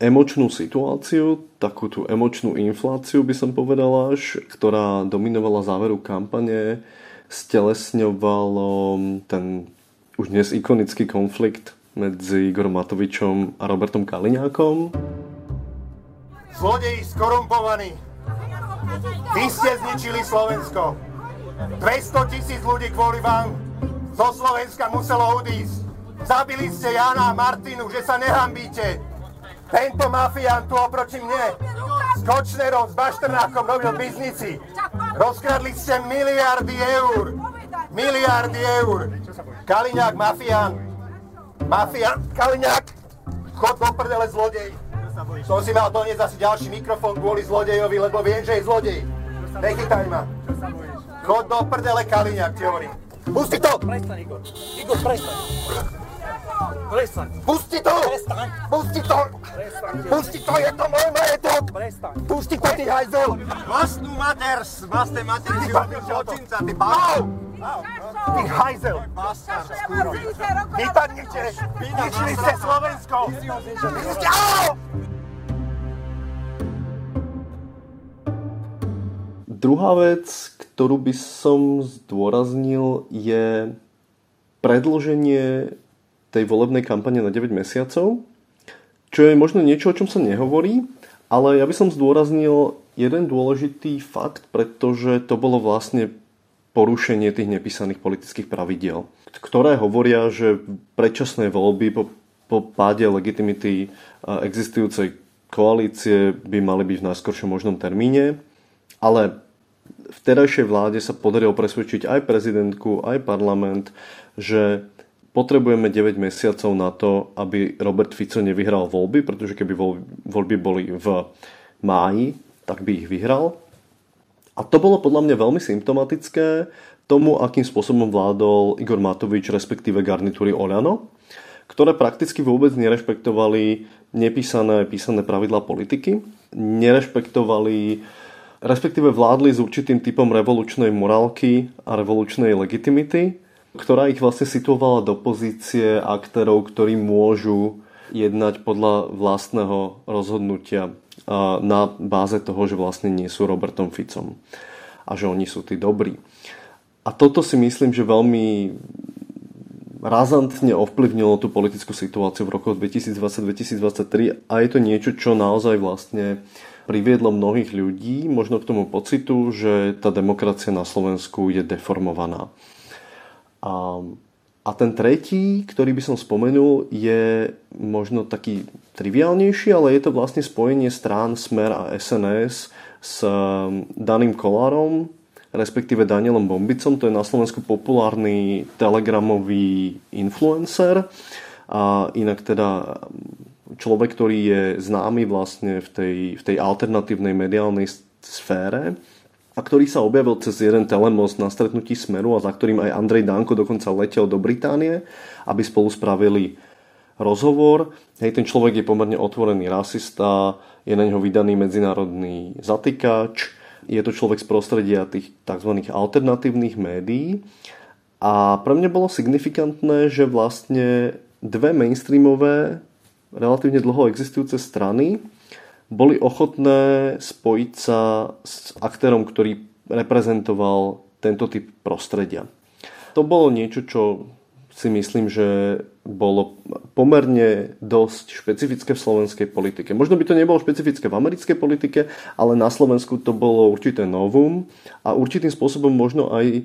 emočnú situáciu, takú tú emočnú infláciu by som povedala až, ktorá dominovala záveru kampane, stelesňovalo ten už dnes ikonický konflikt medzi Igorom Matovičom a Robertom Kaliňákom. Zlodeji skorumpovaní. Vy ste zničili Slovensko. 200 tisíc ľudí kvôli vám zo Slovenska muselo odísť. Zabili ste Jana a Martinu, že sa nehambíte. Tento mafián tu oproti mne s Kočnerom, s Baštrnákom robil biznici. Rozkradli ste miliardy eur. Miliardy eur. Kaliňák, mafián. Mafián, Kaliňák. Chod do prdele, zlodej. Som si mal doniesť asi ďalší mikrofón kvôli zlodejovi, lebo viem, že je zlodej. Nechytaj ma. Chod do prdele, Kaliňák, ti hovorím. Pusti to! Prestaň, Igor. Igor, prestaň. Prestaň. Pusti to! Prestaň. Pusti to! Prestaň. Pusti to, je to môj majetok! Prestaň. Pusti to, ty hajzel! Vlastnú mater, vlastnej mater si Ty robil zločinca, ty Au! báš. Ty hajzel! Vypadnite! Zničili ste Slovensko! Druhá vec, ktorú by som zdôraznil, je predloženie tej volebnej kampane na 9 mesiacov, čo je možno niečo, o čom sa nehovorí, ale ja by som zdôraznil jeden dôležitý fakt, pretože to bolo vlastne porušenie tých nepísaných politických pravidiel, ktoré hovoria, že predčasné voľby po, po páde legitimity existujúcej koalície by mali byť v najskoršom možnom termíne, ale v terajšej vláde sa podarilo presvedčiť aj prezidentku, aj parlament, že potrebujeme 9 mesiacov na to, aby Robert Fico nevyhral voľby, pretože keby voľby boli v máji, tak by ich vyhral. A to bolo podľa mňa veľmi symptomatické tomu, akým spôsobom vládol Igor Matovič, respektíve garnitúry Oľano, ktoré prakticky vôbec nerešpektovali nepísané písané pravidlá politiky, nerešpektovali respektíve vládli s určitým typom revolučnej morálky a revolučnej legitimity, ktorá ich vlastne situovala do pozície aktérov, ktorí môžu jednať podľa vlastného rozhodnutia na báze toho, že vlastne nie sú Robertom Ficom a že oni sú tí dobrí. A toto si myslím, že veľmi razantne ovplyvnilo tú politickú situáciu v rokoch 2020-2023 a je to niečo, čo naozaj vlastne priviedlo mnohých ľudí možno k tomu pocitu, že tá demokracia na Slovensku je deformovaná. A, a ten tretí, ktorý by som spomenul, je možno taký triviálnejší, ale je to vlastne spojenie strán Smer a SNS s um, Daným Kolárom, respektíve Danielom Bombicom. To je na Slovensku populárny telegramový influencer. A inak teda človek, ktorý je známy vlastne v tej, v tej alternatívnej mediálnej sfére a ktorý sa objavil cez jeden telemost na stretnutí Smeru a za ktorým aj Andrej Danko dokonca letel do Británie, aby spolu spravili rozhovor. Hej, ten človek je pomerne otvorený rasista, je na neho vydaný medzinárodný zatýkač, je to človek z prostredia tých tzv. alternatívnych médií a pre mňa bolo signifikantné, že vlastne dve mainstreamové relatívne dlho existujúce strany boli ochotné spojiť sa s aktérom, ktorý reprezentoval tento typ prostredia. To bolo niečo, čo si myslím, že bolo pomerne dosť špecifické v slovenskej politike. Možno by to nebolo špecifické v americkej politike, ale na Slovensku to bolo určité novum a určitým spôsobom možno aj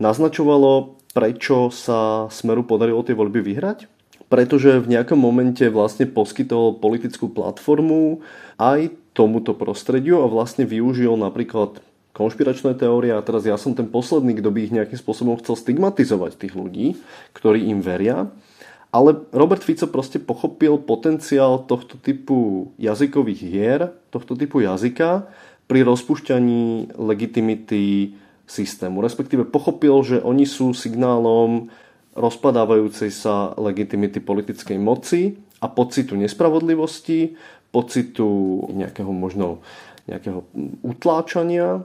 naznačovalo, prečo sa Smeru podarilo tie voľby vyhrať pretože v nejakom momente vlastne poskytol politickú platformu aj tomuto prostrediu a vlastne využil napríklad konšpiračné teórie a teraz ja som ten posledný, kto by ich nejakým spôsobom chcel stigmatizovať tých ľudí, ktorí im veria. Ale Robert Fico proste pochopil potenciál tohto typu jazykových hier, tohto typu jazyka pri rozpušťaní legitimity systému. Respektíve pochopil, že oni sú signálom rozpadávajúcej sa legitimity politickej moci a pocitu nespravodlivosti, pocitu nejakého možno nejakého utláčania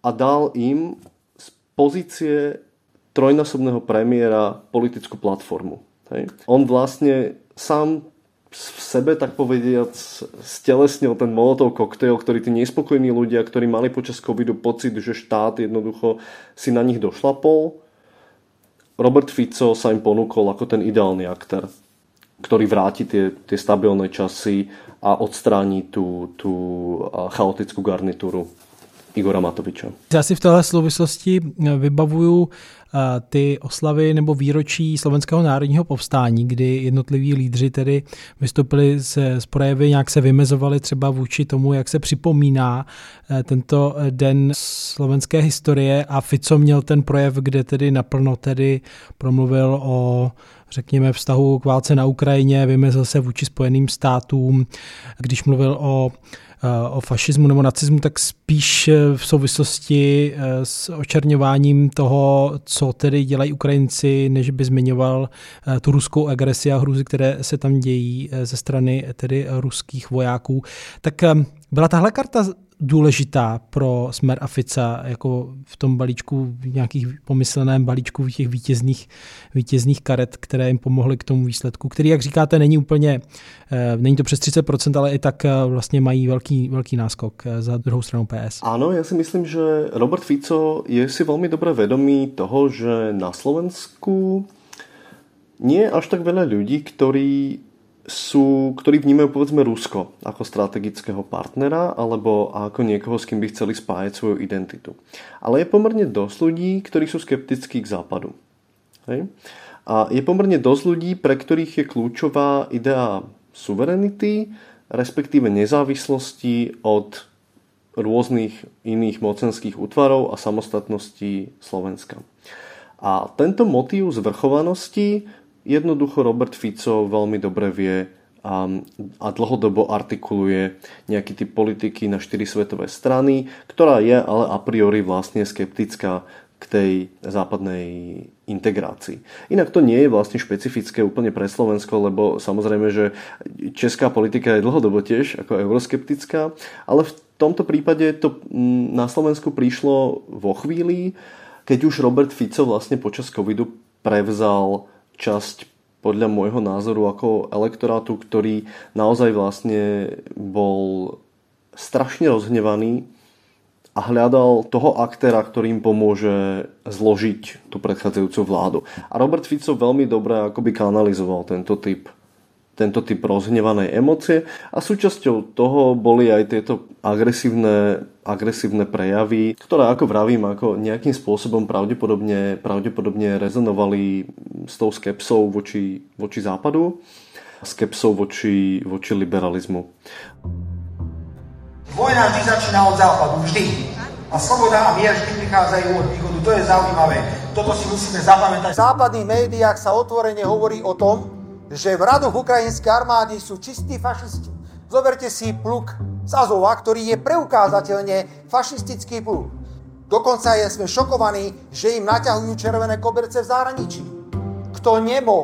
a dal im z pozície trojnásobného premiéra politickú platformu. Hej. On vlastne sám v sebe, tak povediac, stelesnil ten molotov koktejl, ktorý tí nespokojní ľudia, ktorí mali počas covidu pocit, že štát jednoducho si na nich došlapol. Robert Fico sa im ponúkol ako ten ideálny aktér, ktorý vráti tie, tie stabilné časy a odstráni tú, tú chaotickú garnitúru Igora Matoviča. Já si v téhle souvislosti vybavuju ty oslavy nebo výročí Slovenského národního povstání, kdy jednotliví lídři tedy vystoupili z, z projevy, nějak se vymezovali třeba vůči tomu, jak se připomíná e, tento den slovenské historie a Fico měl ten projev, kde tedy naplno tedy promluvil o řekněme, vztahu k válce na Ukrajině, vymezil se vůči Spojeným státům, když mluvil o Eh, o fašismu nebo nacismu, tak spíš eh, v souvislosti eh, s očerňováním toho, co tedy dělají Ukrajinci, než by zmiňoval tu ruskou agresi a hrůzy, které se tam dějí ze strany tedy ruských vojáků. Tak byla tahle karta důležitá pro Smer a Fica jako v tom balíčku, v nějakých pomysleném balíčku těch vítězných, vítězných karet, které jim pomohly k tomu výsledku, který, jak říkáte, není úplně, eh, není to přes 30%, ale i tak eh, vlastně mají velký, velký náskok eh, za druhou stranu PS. Áno, ja si myslím, že Robert Fico je si veľmi dobre vedomý toho, že na Slovensku nie je až tak veľa ľudí, ktorí sú, ktorí vnímajú povedzme Rusko ako strategického partnera alebo ako niekoho, s kým by chceli spájať svoju identitu. Ale je pomerne dosť ľudí, ktorí sú skeptickí k západu. Hej? A je pomerne dosť ľudí, pre ktorých je kľúčová idea suverenity, respektíve nezávislosti od rôznych iných mocenských útvarov a samostatnosti Slovenska. A tento motív zvrchovanosti Jednoducho Robert Fico veľmi dobre vie a, a dlhodobo artikuluje nejaký typ politiky na štyri svetové strany, ktorá je ale a priori vlastne skeptická k tej západnej integrácii. Inak to nie je vlastne špecifické úplne pre Slovensko, lebo samozrejme, že česká politika je dlhodobo tiež ako euroskeptická, ale v tomto prípade to na Slovensku prišlo vo chvíli, keď už Robert Fico vlastne počas covidu prevzal časť podľa môjho názoru ako elektorátu, ktorý naozaj vlastne bol strašne rozhnevaný a hľadal toho aktéra, ktorý im pomôže zložiť tú predchádzajúcu vládu. A Robert Fico veľmi dobre akoby kanalizoval tento typ tento typ rozhnevanej emócie a súčasťou toho boli aj tieto agresívne, agresívne prejavy, ktoré ako vravím, ako nejakým spôsobom pravdepodobne, pravdepodobne rezonovali s tou skepsou voči, voči západu, skepsou voči, voči liberalizmu. Vojna vždy začína od západu, vždy. A sloboda a mier vždy prichádzajú od východu. To je zaujímavé. Toto si musíme zapamätať. V západných médiách sa otvorene hovorí o tom, že v radoch ukrajinskej armády sú čistí fašisti. Zoberte si pluk z Azova, ktorý je preukázateľne fašistický pluk. Dokonca je, sme šokovaní, že im naťahujú červené koberce v zahraničí. Kto nemo,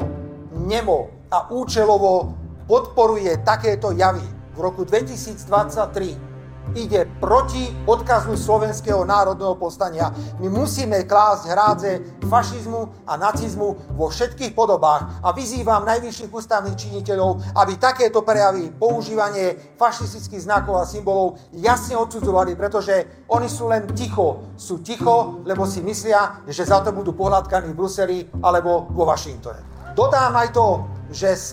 nemo a účelovo podporuje takéto javy v roku 2023 ide proti odkazu slovenského národného povstania. My musíme klásť hrádze fašizmu a nacizmu vo všetkých podobách a vyzývam najvyšších ústavných činiteľov, aby takéto prejavy, používanie fašistických znakov a symbolov jasne odsudzovali, pretože oni sú len ticho. Sú ticho, lebo si myslia, že za to budú pohľadkaní v Bruseli alebo vo Washingtone. Dodám aj to, že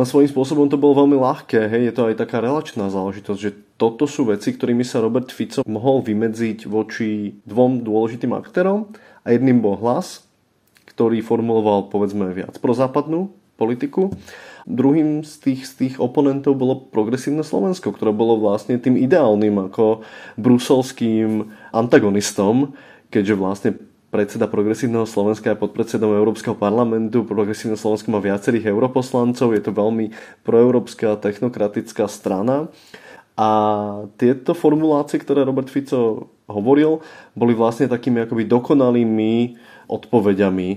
Ale svojím spôsobom to bolo veľmi ľahké, hej, je to aj taká relačná záležitosť, že toto sú veci, ktorými sa Robert Fico mohol vymedziť voči dvom dôležitým aktérom a jedným bol hlas, ktorý formuloval povedzme viac prozápadnú politiku. Druhým z tých, z tých oponentov bolo progresívne Slovensko, ktoré bolo vlastne tým ideálnym ako bruselským antagonistom, keďže vlastne predseda Progresívneho Slovenska a podpredsedom Európskeho parlamentu. Progresívne Slovensko má viacerých europoslancov, je to veľmi proeurópska technokratická strana. A tieto formulácie, ktoré Robert Fico hovoril, boli vlastne takými akoby dokonalými odpoveďami,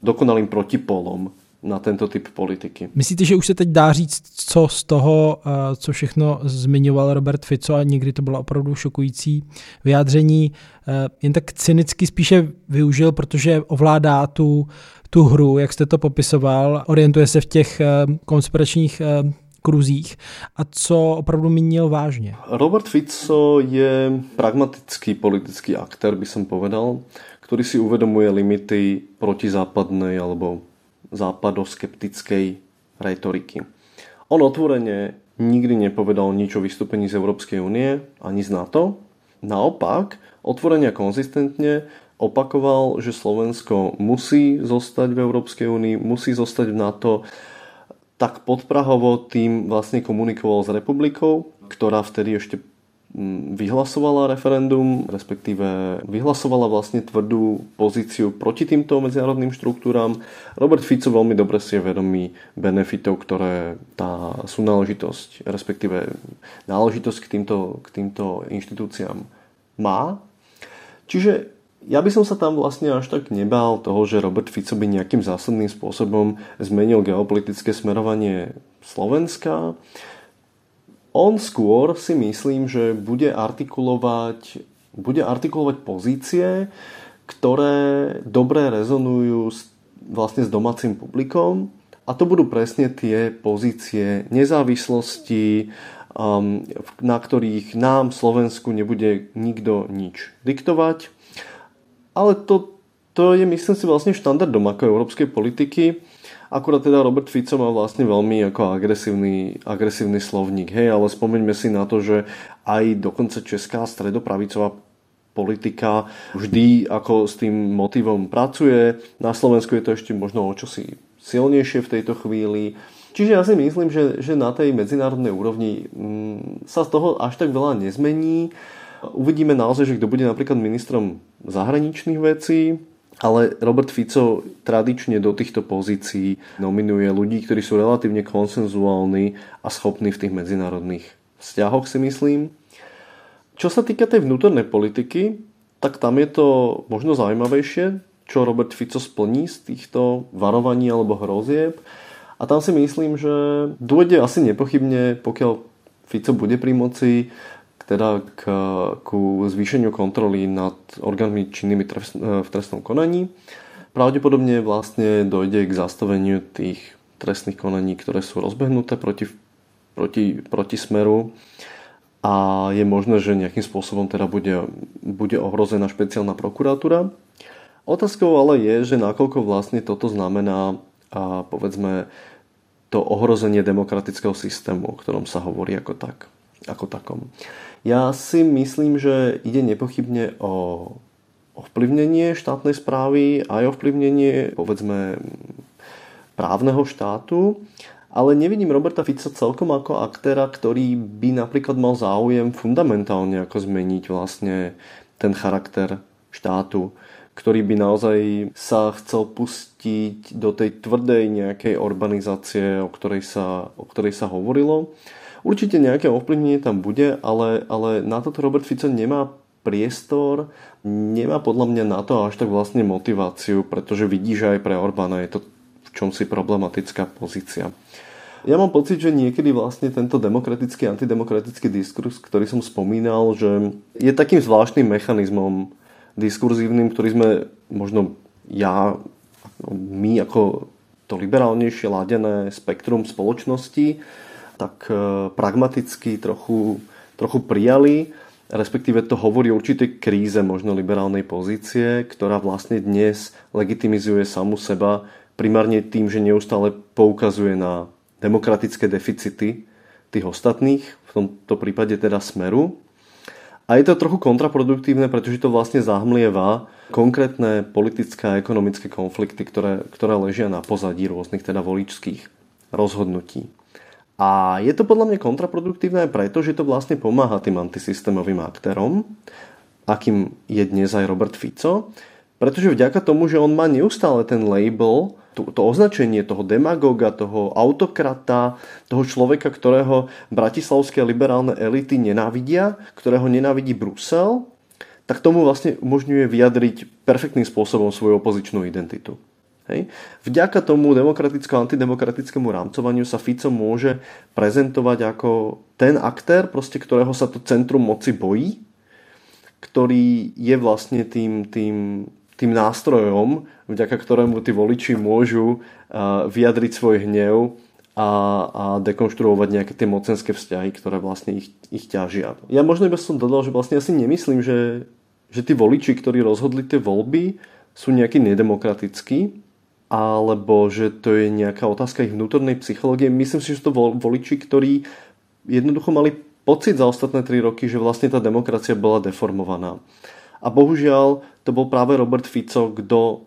dokonalým protipolom na tento typ politiky. Myslíte, že už se teď dá říct, co z toho, eh, co všechno zmiňoval Robert Fico a někdy to bylo opravdu šokující vyjádření, eh, jen tak cynicky spíše využil, protože ovládá tu, tu hru, jak jste to popisoval, orientuje se v těch eh, konspiračních kruzích a co opravdu mínil vážně? Robert Fico je pragmatický politický aktér, by som povedal, ktorý si uvedomuje limity protizápadnej alebo západoskeptickej retoriky. On otvorene nikdy nepovedal nič o vystúpení z Európskej únie ani z NATO. Naopak, otvorene a konzistentne opakoval, že Slovensko musí zostať v Európskej únii, musí zostať v NATO. Tak podprahovo tým vlastne komunikoval s republikou, ktorá vtedy ešte vyhlasovala referendum, respektíve vyhlasovala vlastne tvrdú pozíciu proti týmto medzinárodným štruktúram. Robert Fico veľmi dobre si je vedomý benefitov, ktoré tá súnáležitosť, respektíve náležitosť k týmto, k týmto inštitúciám má. Čiže ja by som sa tam vlastne až tak nebál toho, že Robert Fico by nejakým zásadným spôsobom zmenil geopolitické smerovanie Slovenska. On skôr si myslím, že bude artikulovať, bude artikulovať pozície, ktoré dobre rezonujú s, vlastne s domácim publikom a to budú presne tie pozície nezávislosti, um, na ktorých nám Slovensku nebude nikto nič diktovať. Ale to, to je myslím si vlastne štandardom ako európskej politiky Akurát teda Robert Fico má vlastne veľmi ako agresívny, agresívny slovník. Hej, ale spomeňme si na to, že aj dokonca česká stredopravicová politika vždy ako s tým motivom pracuje. Na Slovensku je to ešte možno o čosi silnejšie v tejto chvíli. Čiže ja si myslím, že, že na tej medzinárodnej úrovni mm, sa z toho až tak veľa nezmení. Uvidíme naozaj, že kto bude napríklad ministrom zahraničných vecí, ale Robert Fico tradične do týchto pozícií nominuje ľudí, ktorí sú relatívne konsenzuálni a schopní v tých medzinárodných vzťahoch, si myslím. Čo sa týka tej vnútornej politiky, tak tam je to možno zaujímavejšie, čo Robert Fico splní z týchto varovaní alebo hrozieb. A tam si myslím, že dôjde asi nepochybne, pokiaľ Fico bude pri moci, teda k, ku zvýšeniu kontroly nad orgánmi činnými trest, v trestnom konaní. Pravdepodobne vlastne dojde k zastaveniu tých trestných konaní, ktoré sú rozbehnuté proti, proti, proti smeru a je možné, že nejakým spôsobom teda bude, bude ohrozená špeciálna prokuratúra. Otázkou ale je, že nakoľko vlastne toto znamená a povedzme to ohrozenie demokratického systému, o ktorom sa hovorí ako tak, ako takom. Ja si myslím, že ide nepochybne o ovplyvnenie štátnej správy, aj ovplyvnenie, povedzme, právneho štátu, ale nevidím Roberta Fica celkom ako aktéra, ktorý by napríklad mal záujem fundamentálne ako zmeniť vlastne ten charakter štátu, ktorý by naozaj sa chcel pustiť do tej tvrdej nejakej urbanizácie, o ktorej sa, o ktorej sa hovorilo. Určite nejaké ovplyvnenie tam bude, ale, ale na toto Robert Fico nemá priestor, nemá podľa mňa na to až tak vlastne motiváciu, pretože vidí, že aj pre Orbána je to v čomsi problematická pozícia. Ja mám pocit, že niekedy vlastne tento demokratický, antidemokratický diskurs, ktorý som spomínal, že je takým zvláštnym mechanizmom diskurzívnym, ktorý sme možno ja, my ako to liberálnejšie ladené spektrum spoločnosti tak e, pragmaticky trochu, trochu prijali, respektíve to hovorí o určitej kríze možno liberálnej pozície, ktorá vlastne dnes legitimizuje samu seba primárne tým, že neustále poukazuje na demokratické deficity tých ostatných, v tomto prípade teda smeru. A je to trochu kontraproduktívne, pretože to vlastne zahmlieva konkrétne politické a ekonomické konflikty, ktoré, ktoré ležia na pozadí rôznych teda voličských rozhodnutí. A je to podľa mňa kontraproduktívne aj preto, že to vlastne pomáha tým antisystémovým aktérom, akým je dnes aj Robert Fico, Pretože vďaka tomu, že on má neustále ten label, to, to označenie toho demagoga, toho autokrata, toho človeka, ktorého bratislavské liberálne elity nenávidia, ktorého nenávidí Brusel, tak tomu vlastne umožňuje vyjadriť perfektným spôsobom svoju opozičnú identitu. Hej. Vďaka tomu demokraticko-antidemokratickému rámcovaniu sa Fico môže prezentovať ako ten aktér, proste, ktorého sa to centrum moci bojí, ktorý je vlastne tým, tým tým nástrojom, vďaka ktorému tí voliči môžu vyjadriť svoj hnev a, a dekonštruovať nejaké tie mocenské vzťahy, ktoré vlastne ich, ich ťažia. Ja možno iba som dodal, že vlastne asi nemyslím, že, že tí voliči, ktorí rozhodli tie voľby, sú nejakí nedemokratickí, alebo že to je nejaká otázka ich vnútornej psychológie. Myslím si, že to voliči, ktorí jednoducho mali pocit za ostatné tri roky, že vlastne tá demokracia bola deformovaná. A bohužiaľ to bol práve Robert Fico, kto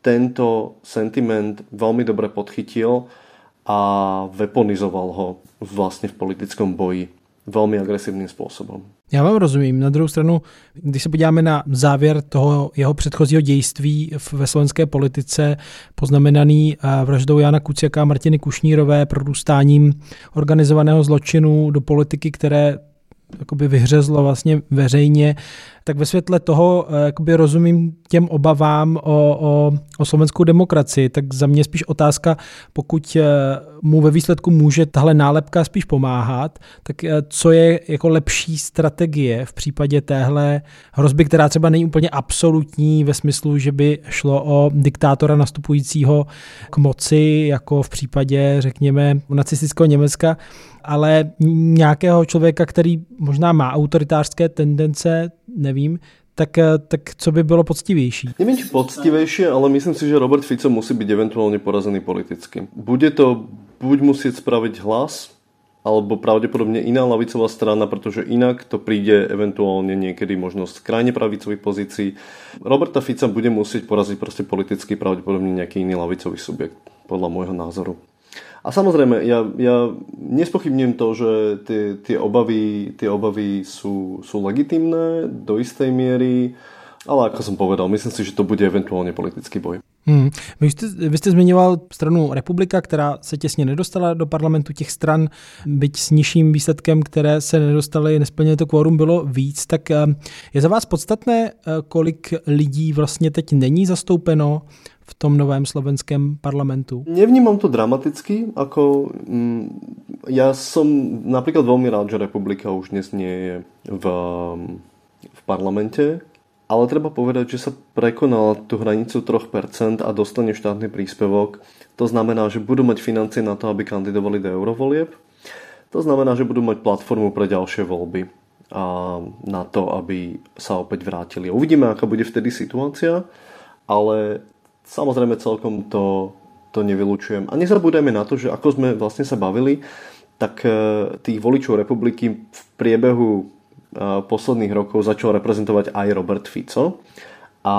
tento sentiment veľmi dobre podchytil a weaponizoval ho vlastne v politickom boji velmi agresivním způsobem. Já vám rozumím. Na druhou stranu, když se podíváme na závěr toho jeho předchozího dějství ve slovenské politice, poznamenaný eh, vraždou Jana Kuciaka a Martiny Kušnírové, prodůstáním organizovaného zločinu do politiky, které jakoby vyhřezlo vlastně veřejně, tak ve světle toho eh, jakoby rozumím těm obavám o, o, o slovenskou demokracii. Tak za mě spíš otázka, pokud eh, mu ve výsledku může tahle nálepka spíš pomáhat, tak eh, co je jako lepší strategie v případě téhle hrozby, která třeba není úplně absolutní ve smyslu, že by šlo o diktátora nastupujícího k moci, jako v případě, řekněme, nacistického Německa, ale nějakého člověka, který možná má autoritářské tendence, nevím, tak, eh, tak co by bylo poctivější? Nevím, či poctivější, ale myslím si, že Robert Fico musí být eventuálně porazený politicky. Bude to buď musieť spraviť hlas, alebo pravdepodobne iná lavicová strana, pretože inak to príde eventuálne niekedy možno z krajne pravicových pozícií. Roberta Fica bude musieť poraziť proste politicky pravdepodobne nejaký iný lavicový subjekt, podľa môjho názoru. A samozrejme, ja, ja nespochybním to, že tie, tie, obavy, tie obavy sú, sú legitimné do istej miery, ale ako som povedal, myslím si, že to bude eventuálně politický boj. Hmm. Vy, jste, vy jste zmiňoval stranu Republika, která se těsně nedostala do parlamentu těch stran, byť s nižším výsledkem, které se nedostaly, nesplnili to kvórum, bylo víc, tak eh, je za vás podstatné, eh, kolik lidí vlastně teď není zastoupeno v tom novém slovenském parlamentu? Nevnímam to dramaticky, ako mm, ja som napríklad veľmi rád, že republika už dnes nie je v, v parlamente, ale treba povedať, že sa prekonala tú hranicu 3% a dostane štátny príspevok. To znamená, že budú mať financie na to, aby kandidovali do eurovolieb. To znamená, že budú mať platformu pre ďalšie voľby a na to, aby sa opäť vrátili. Uvidíme, aká bude vtedy situácia, ale Samozrejme celkom to, to nevylučujem. A nezabúdajme na to, že ako sme vlastne sa bavili, tak e, tých voličov republiky v priebehu e, posledných rokov začal reprezentovať aj Robert Fico a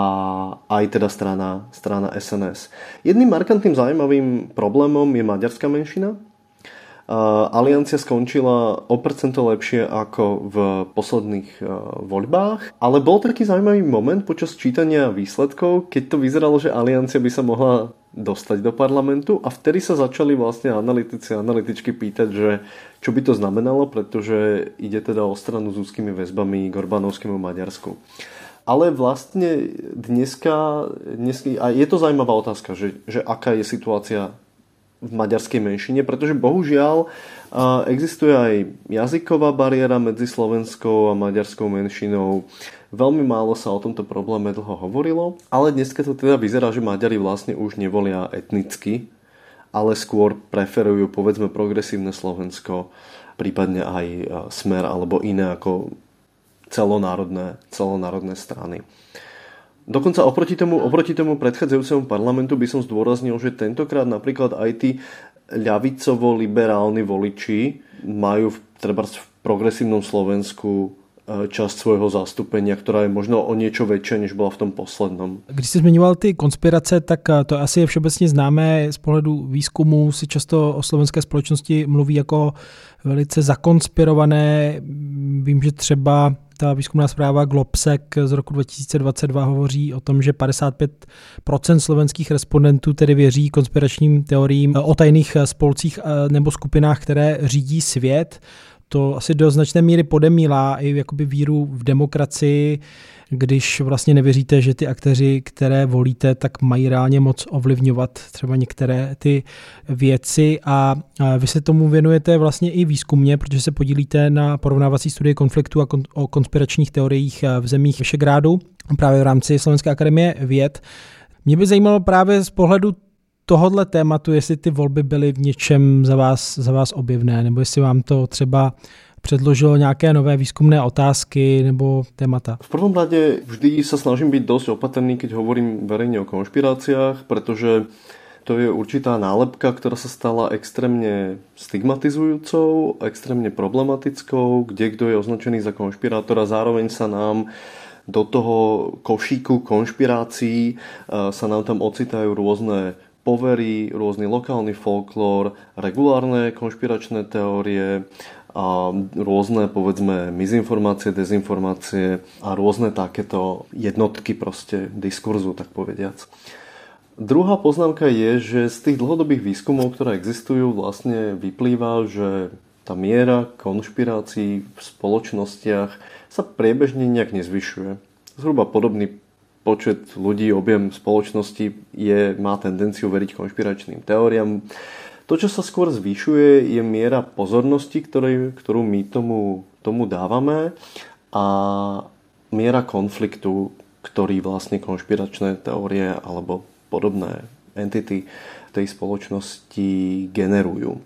aj teda strana, strana SNS. Jedným markantným zaujímavým problémom je maďarská menšina, Aliancia skončila o percento lepšie ako v posledných e, voľbách, ale bol taký zaujímavý moment počas čítania výsledkov, keď to vyzeralo, že Aliancia by sa mohla dostať do parlamentu a vtedy sa začali vlastne analytici a analytičky pýtať, že čo by to znamenalo, pretože ide teda o stranu s úzkými väzbami k Orbánovskému Maďarsku. Ale vlastne dneska, dneska a je to zaujímavá otázka, že, že aká je situácia v maďarskej menšine, pretože bohužiaľ existuje aj jazyková bariéra medzi slovenskou a maďarskou menšinou. Veľmi málo sa o tomto probléme dlho hovorilo, ale dneska to teda vyzerá, že Maďari vlastne už nevolia etnicky, ale skôr preferujú povedzme progresívne Slovensko, prípadne aj Smer alebo iné ako celonárodné, celonárodné strany. Dokonca oproti tomu, oproti tomu predchádzajúcemu parlamentu by som zdôraznil, že tentokrát napríklad aj tí ľavicovo-liberálni voliči majú v, treba v progresívnom Slovensku e, časť svojho zastupenia, která je možno o niečo väčšia, než byla v tom poslednom. Když jsi zmiňoval ty konspirace, tak e, to asi je všeobecně známé. Z pohledu výzkumu si často o slovenské společnosti mluví jako velice zakonspirované. Vím, že třeba ta výzkumná zpráva Globsec z roku 2022 hovoří o tom, že 55% slovenských respondentů tedy věří konspiračním teoriím o tajných spolcích nebo skupinách, které řídí svět to asi do značné míry podemílá i jakoby víru v demokracii, když vlastně nevěříte, že ty akteři, které volíte, tak mají reálně moc ovlivňovat třeba některé ty věci a vy se tomu věnujete vlastně i výzkumně, protože se podílíte na porovnávací studii konfliktu a kon- o konspiračních teoriích v zemích Všegrádu právě v rámci Slovenské akademie věd. Mě by zajímalo právě z pohledu tohohle tématu, jestli ty volby byly v něčem za vás, za vás objevné, nebo jestli vám to třeba předložilo nějaké nové výzkumné otázky nebo témata? V prvom rade vždy sa snažím byť dosť opatrný, keď hovorím verejne o konšpiráciách, pretože to je určitá nálepka, ktorá sa stala extrémne stigmatizujúcou, extrémne problematickou, kde kto je označený za konšpirátora, zároveň sa nám do toho košíku konšpirácií sa nám tam ocitajú rôzne povery, rôzny lokálny folklór, regulárne konšpiračné teórie, a rôzne, povedzme, mizinformácie, dezinformácie a rôzne takéto jednotky proste diskurzu, tak povediac. Druhá poznámka je, že z tých dlhodobých výskumov, ktoré existujú, vlastne vyplýva, že tá miera konšpirácií v spoločnostiach sa priebežne nejak nezvyšuje. Zhruba podobný počet ľudí, objem spoločnosti je, má tendenciu veriť konšpiračným teóriám. To, čo sa skôr zvyšuje, je miera pozornosti, ktorý, ktorú my tomu, tomu dávame a miera konfliktu, ktorý vlastne konšpiračné teórie alebo podobné entity tej spoločnosti generujú.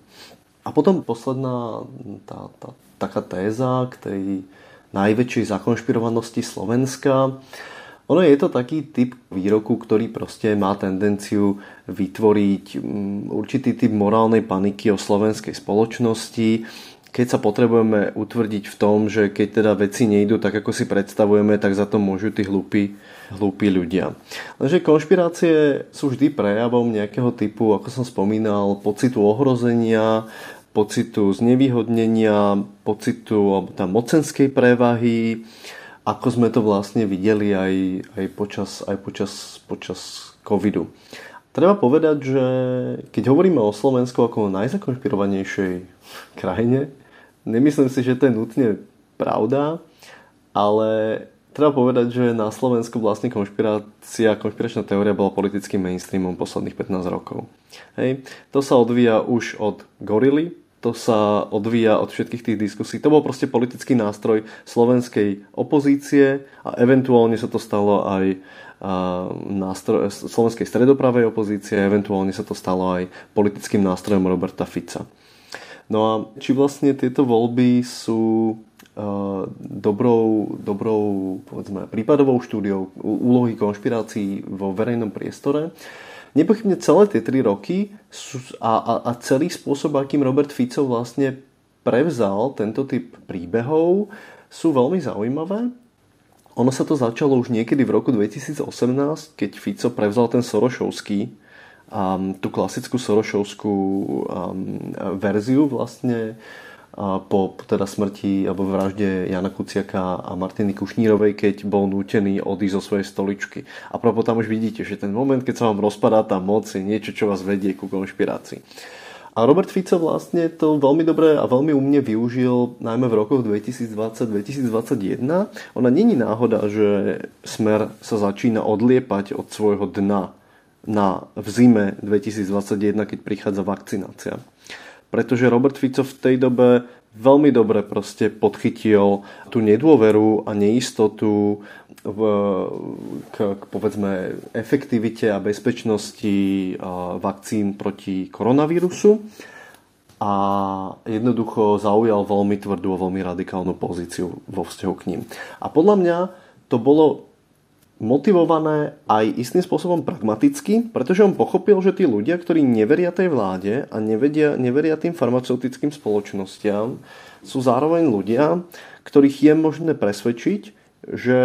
A potom posledná tá, tá, taká téza k tej najväčšej zakonšpirovanosti Slovenska ono je to taký typ výroku, ktorý proste má tendenciu vytvoriť mm, určitý typ morálnej paniky o slovenskej spoločnosti, keď sa potrebujeme utvrdiť v tom, že keď teda veci nejdu tak, ako si predstavujeme, tak za to môžu tí hlúpi, hlúpi ľudia. Lenže konšpirácie sú vždy prejavom nejakého typu, ako som spomínal, pocitu ohrozenia, pocitu znevýhodnenia, pocitu alebo tam mocenskej prevahy, ako sme to vlastne videli aj, aj, počas, aj počas, počas covidu. Treba povedať, že keď hovoríme o Slovensku ako o najzakonšpirovanejšej krajine, nemyslím si, že to je nutne pravda, ale treba povedať, že na Slovensku vlastne konšpirácia, konšpiračná teória bola politickým mainstreamom posledných 15 rokov. Hej. To sa odvíja už od gorily, to sa odvíja od všetkých tých diskusí. To bol proste politický nástroj slovenskej opozície a eventuálne sa to stalo aj nástroj, slovenskej stredopravej opozície, eventuálne sa to stalo aj politickým nástrojom Roberta Fica. No a či vlastne tieto voľby sú dobrou, dobrou povedzme, prípadovou štúdiou úlohy konšpirácií vo verejnom priestore, nepochybne celé tie tri roky a, a, a celý spôsob, akým Robert Fico vlastne prevzal tento typ príbehov, sú veľmi zaujímavé. Ono sa to začalo už niekedy v roku 2018, keď Fico prevzal ten Sorošovský, um, tú klasickú Sorošovskú um, verziu vlastne po teda smrti alebo vražde Jana Kuciaka a Martiny Kušnírovej, keď bol nútený odísť zo svojej stoličky. A propo tam už vidíte, že ten moment, keď sa vám rozpadá tá moc, je niečo, čo vás vedie ku konšpirácii. A Robert Fico vlastne to veľmi dobre a veľmi umne využil najmä v rokoch 2020-2021. Ona není náhoda, že Smer sa začína odliepať od svojho dna na, v zime 2021, keď prichádza vakcinácia pretože Robert Fico v tej dobe veľmi dobre proste podchytil tú nedôveru a neistotu v, k, k povedzme efektivite a bezpečnosti vakcín proti koronavírusu a jednoducho zaujal veľmi tvrdú a veľmi radikálnu pozíciu vo vzťahu k ním. A podľa mňa to bolo motivované aj istým spôsobom pragmaticky, pretože on pochopil, že tí ľudia, ktorí neveria tej vláde a nevedia, neveria tým farmaceutickým spoločnostiam, sú zároveň ľudia, ktorých je možné presvedčiť, že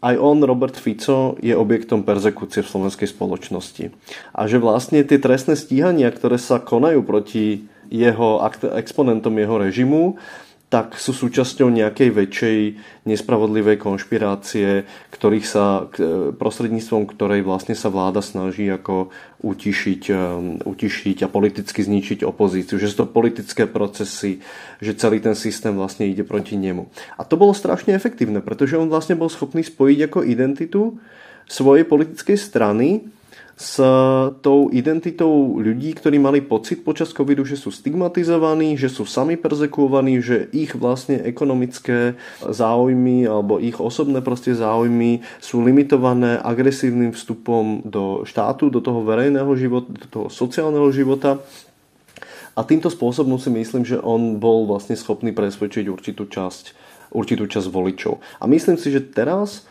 aj on, Robert Fico, je objektom persekúcie v slovenskej spoločnosti. A že vlastne tie trestné stíhania, ktoré sa konajú proti jeho exponentom jeho režimu, tak sú súčasťou nejakej väčšej nespravodlivej konšpirácie, ktorých sa, e, prostredníctvom ktorej vlastne sa vláda snaží ako utišiť, e, utišiť a politicky zničiť opozíciu. Že sú to politické procesy, že celý ten systém vlastne ide proti nemu. A to bolo strašne efektívne, pretože on vlastne bol schopný spojiť ako identitu svojej politickej strany s tou identitou ľudí, ktorí mali pocit počas covidu, že sú stigmatizovaní, že sú sami perzekuovaní, že ich vlastne ekonomické záujmy alebo ich osobné proste záujmy sú limitované agresívnym vstupom do štátu, do toho verejného života, do toho sociálneho života. A týmto spôsobom si myslím, že on bol vlastne schopný presvedčiť určitú časť, určitú časť voličov. A myslím si, že teraz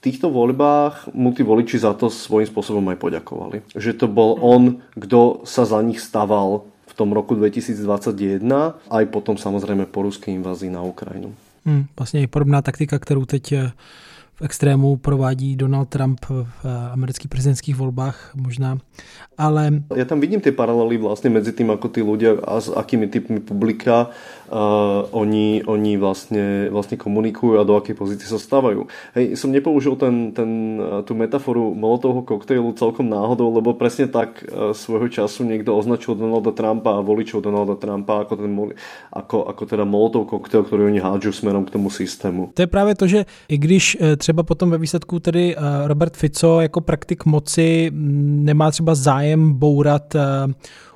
týchto voľbách mu tí voliči za to svojím spôsobom aj poďakovali. Že to bol on, kto sa za nich staval v tom roku 2021, aj potom samozrejme po ruskej invázii na Ukrajinu. Hmm, vlastně je podobná taktika, kterou teď eh, v extrému provádí Donald Trump v eh, amerických prezidentských volbách možná. Ale... Ja tam vidím tie paralely vlastne medzi tým, ako tí ľudia a s akými typmi publika uh, oni, oni vlastne, vlastne komunikujú a do akej pozície sa stávajú. Hej, som nepoužil ten, ten, eh, tú metaforu molotovho koktejlu celkom náhodou, lebo presne tak uh, svojho času niekto označil Donalda Trumpa a voličov Donalda Trumpa ako, ten, ako, ako teda molotov koktejl, ktorý oni hádžu smerom k tomu systému. To je právě to, že i když třeba potom ve výsledku tedy Robert Fico jako praktik moci mm, nemá třeba zájem bourat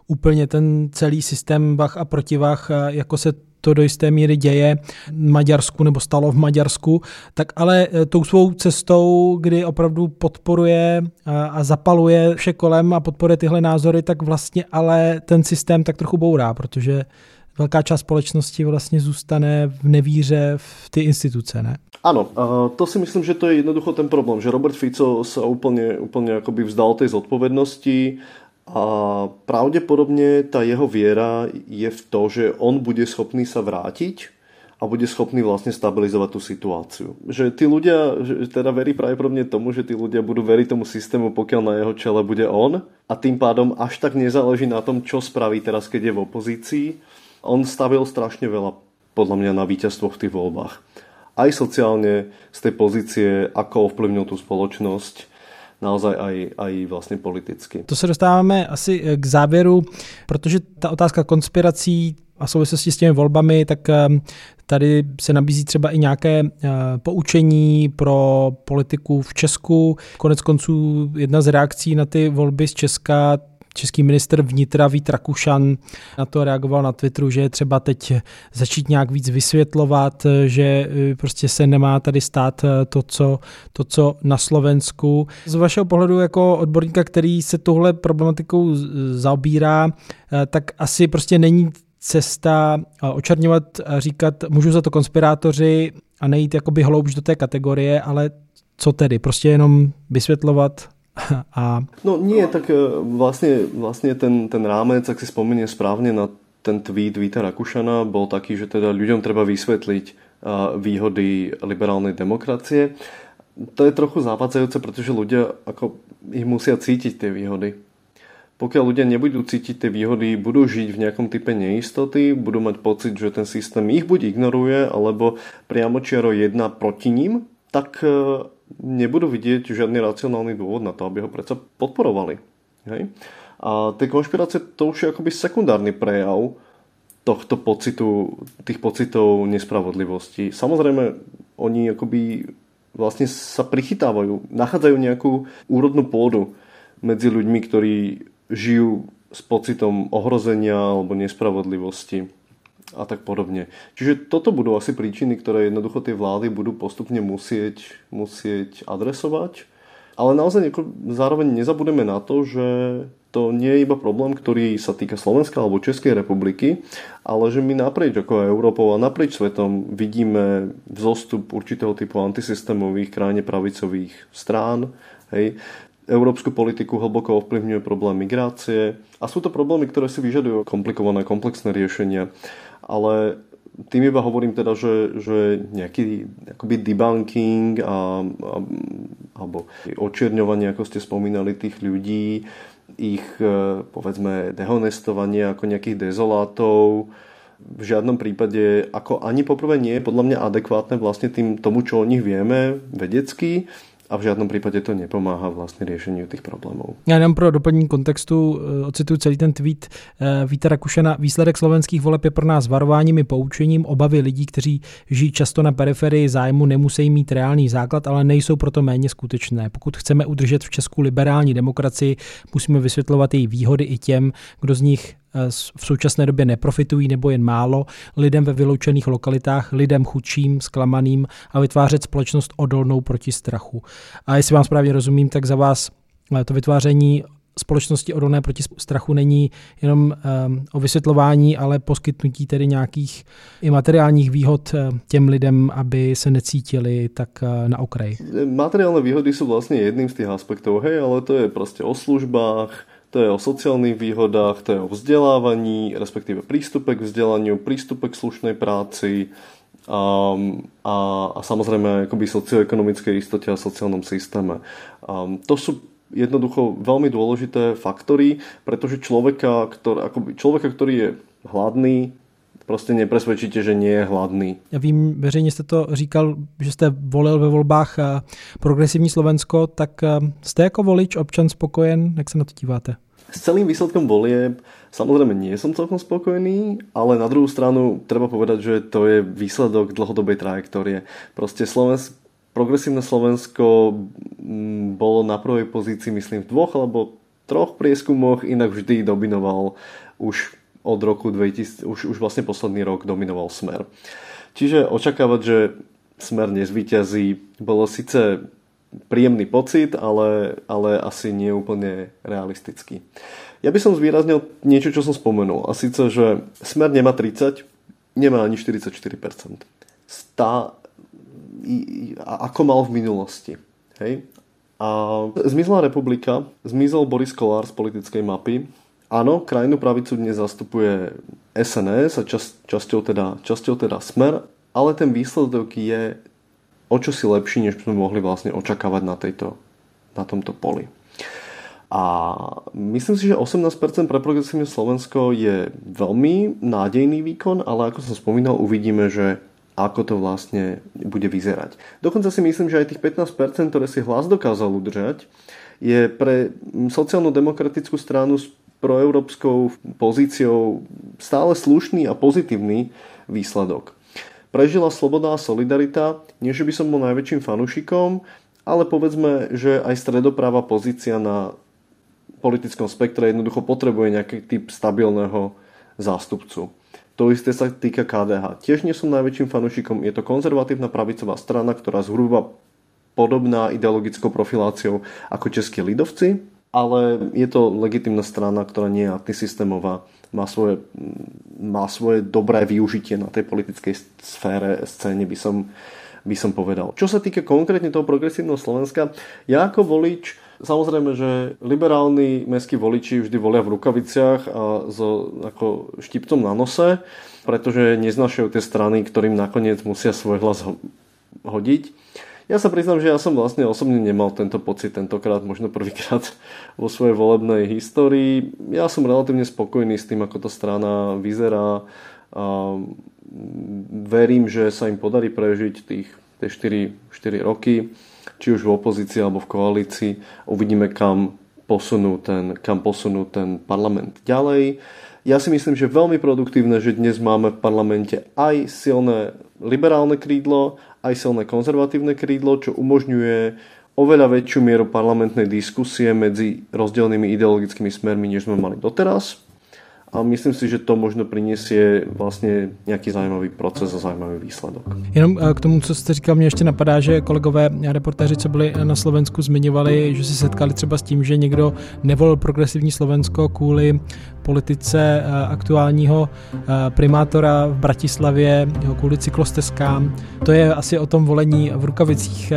úplně ten celý systém vach a protivách, jako se to do jisté míry děje Maďarsku nebo stalo v Maďarsku, tak ale tou svou cestou, kdy opravdu podporuje a zapaluje vše kolem a podporuje tyhle názory, tak vlastně ale ten systém tak trochu bourá, protože velká část společnosti vlastně zůstane v nevíře v ty instituce, ne? Áno, to si myslím, že to je jednoducho ten problém, že Robert Fico sa úplne, úplne akoby vzdal tej zodpovednosti a pravdepodobne tá jeho viera je v to, že on bude schopný sa vrátiť a bude schopný vlastne stabilizovať tú situáciu. Že tí ľudia, že teda verí pravdepodobne tomu, že tí ľudia budú veriť tomu systému, pokiaľ na jeho čele bude on a tým pádom až tak nezáleží na tom, čo spraví teraz, keď je v opozícii. On stavil strašne veľa podľa mňa na víťazstvo v tých voľbách aj sociálne z tej pozície, ako ovplyvnil tú spoločnosť, naozaj aj, aj vlastně politicky. To se dostáváme asi k závěru, protože ta otázka konspirací a souvislosti s těmi volbami, tak ehm, tady se nabízí třeba i nějaké eh, poučení pro politiku v Česku. Konec konců jedna z reakcí na ty volby z Česka Český minister vnitra Vít Rakušan na to reagoval na Twitteru, že je třeba teď začít nějak víc vysvětlovat, že eh, prostě se nemá tady stát eh, to, co, to, co na Slovensku. Z vašeho pohledu jako odborníka, který se tohle problematikou zaobírá, eh, tak asi prostě není cesta očerňovat a říkat, můžu za to konspirátoři a nejít jakoby hloubš do té kategorie, ale co tedy? Prostě jenom vysvětlovat A... No nie, tak e, vlastne, vlastne ten, ten rámec, ak si spomenie správne na ten tweet Víta Rakušana, bol taký, že teda ľuďom treba vysvetliť e, výhody liberálnej demokracie. To je trochu zavadzajúce, pretože ľudia ako ich musia cítiť tie výhody. Pokiaľ ľudia nebudú cítiť tie výhody, budú žiť v nejakom type neistoty, budú mať pocit, že ten systém ich buď ignoruje, alebo priamočiaro jedná proti ním, tak e, nebudú vidieť žiadny racionálny dôvod na to, aby ho predsa podporovali. Hej? A tie konšpirácie to už je akoby sekundárny prejav tohto pocitu, tých pocitov nespravodlivosti. Samozrejme, oni akoby vlastne sa prichytávajú, nachádzajú nejakú úrodnú pôdu medzi ľuďmi, ktorí žijú s pocitom ohrozenia alebo nespravodlivosti a tak podobne. Čiže toto budú asi príčiny, ktoré jednoducho tie vlády budú postupne musieť, musieť adresovať. Ale naozaj zároveň nezabudeme na to, že to nie je iba problém, ktorý sa týka Slovenska alebo Českej republiky, ale že my naprieč ako Európou a naprieč svetom vidíme vzostup určitého typu antisystémových, krajne pravicových strán. Hej. Európsku politiku hlboko ovplyvňuje problém migrácie a sú to problémy, ktoré si vyžadujú komplikované, komplexné riešenia ale tým iba hovorím teda, že, že nejaký akoby debunking a, a, alebo očierňovanie, ako ste spomínali, tých ľudí, ich e, povedzme dehonestovanie ako nejakých dezolátov, v žiadnom prípade ako ani poprvé nie je podľa mňa adekvátne vlastne tým tomu, čo o nich vieme vedecky a v žádném případě to nepomáhá vlastně řešení těch problémů. Já jenom pro doplnění kontextu eh, ocituju celý ten tweet eh, Víta Rakušena. Výsledek slovenských voleb je pro nás varováním i poučením. Obavy lidí, kteří žijí často na periferii zájmu, nemusí mít reálný základ, ale nejsou proto méně skutečné. Pokud chceme udržet v Česku liberální demokracii, musíme vysvětlovat její výhody i těm, kdo z nich v současné době neprofitují nebo jen málo, lidem ve vyloučených lokalitách, lidem chudším, zklamaným a vytvářet společnost odolnou proti strachu. A jestli vám správně rozumím, tak za vás eh, to vytváření společnosti odolné proti strachu není jenom um, o vysvětlování, ale poskytnutí tedy nějakých i materiálních výhod těm lidem, aby se necítili tak uh, na okraji. Materiálne výhody sú vlastne jedným z tých aspektov, hej, ale to je proste o službách, to je o sociálnych výhodách, to je o vzdelávaní, respektíve prístupe k vzdelaniu, prístupe k slušnej práci a, a, a samozrejme akoby socioekonomické istote a sociálnom systéme. A, to sú jednoducho veľmi dôležité faktory, pretože človeka, ktorý, akoby človeka, ktorý je hladný, prostě nepresvedčíte, že nie je hladný. Já vím, veřejně jste to říkal, že jste volil ve volbách eh, progresivní Slovensko, tak eh, jste jako volič občan spokojen? Jak se na to díváte? S celým výsledkom volieb samozrejme nie som celkom spokojný, ale na druhú stranu treba povedať, že to je výsledok dlhodobej trajektórie. Proste Slovensk, progresívne Slovensko mm, bolo na prvej pozícii myslím v dvoch alebo troch prieskumoch, inak vždy dominoval už od roku 2000, už, už vlastne posledný rok dominoval Smer. Čiže očakávať, že Smer nezvíťazí, bolo síce príjemný pocit, ale, ale asi nie úplne realistický. Ja by som zvýraznil niečo, čo som spomenul. A síce, že Smer nemá 30, nemá ani 44%. Stá, ako mal v minulosti. Hej? A zmizla republika, zmizol Boris Kolár z politickej mapy, Áno, krajnú pravicu dnes zastupuje SNS a čas, časťou, teda, časťou teda Smer, ale ten výsledok je o čo si lepší, než sme mohli vlastne očakávať na, tejto, na tomto poli. A myslím si, že 18% pre progresívne Slovensko je veľmi nádejný výkon, ale ako som spomínal, uvidíme, že ako to vlastne bude vyzerať. Dokonca si myslím, že aj tých 15%, ktoré si hlas dokázal udržať, je pre sociálno-demokratickú stranu proeurópskou pozíciou stále slušný a pozitívny výsledok. Prežila sloboda a solidarita, nie že by som bol najväčším fanúšikom, ale povedzme, že aj stredopráva pozícia na politickom spektre jednoducho potrebuje nejaký typ stabilného zástupcu. To isté sa týka KDH. Tiež nie som najväčším fanúšikom, je to konzervatívna pravicová strana, ktorá zhruba podobná ideologickou profiláciou ako českí lidovci, ale je to legitimná strana, ktorá nie je antisystémová, má svoje, má svoje dobré využitie na tej politickej sfére, scéne, by som, by som povedal. Čo sa týka konkrétne toho progresívneho Slovenska, ja ako volič Samozrejme, že liberálni mestskí voliči vždy volia v rukaviciach a so ako štipcom na nose, pretože neznašajú tie strany, ktorým nakoniec musia svoj hlas hodiť. Ja sa priznám, že ja som vlastne osobne nemal tento pocit tentokrát, možno prvýkrát vo svojej volebnej histórii. Ja som relatívne spokojný s tým, ako to strana vyzerá. A verím, že sa im podarí prežiť tých, tie 4, 4 roky, či už v opozícii alebo v koalícii. Uvidíme, kam posunú ten, kam posunú ten parlament ďalej. Ja si myslím, že veľmi produktívne, že dnes máme v parlamente aj silné liberálne krídlo, aj silné konzervatívne krídlo, čo umožňuje oveľa väčšiu mieru parlamentnej diskusie medzi rozdielnymi ideologickými smermi, než sme mali doteraz a myslím si, že to možno prinesie vlastně nějaký zajímavý proces a zajímavý výsledok. Jenom eh, k tomu, co jste říkal, mě ještě napadá, že kolegové reportéři, co byli na Slovensku, zmiňovali, že se setkali třeba s tím, že někdo nevolil progresivní Slovensko kvůli politice eh, aktuálního eh, primátora v Bratislavě, kvůli cyklostezkám. To je asi o tom volení v rukavicích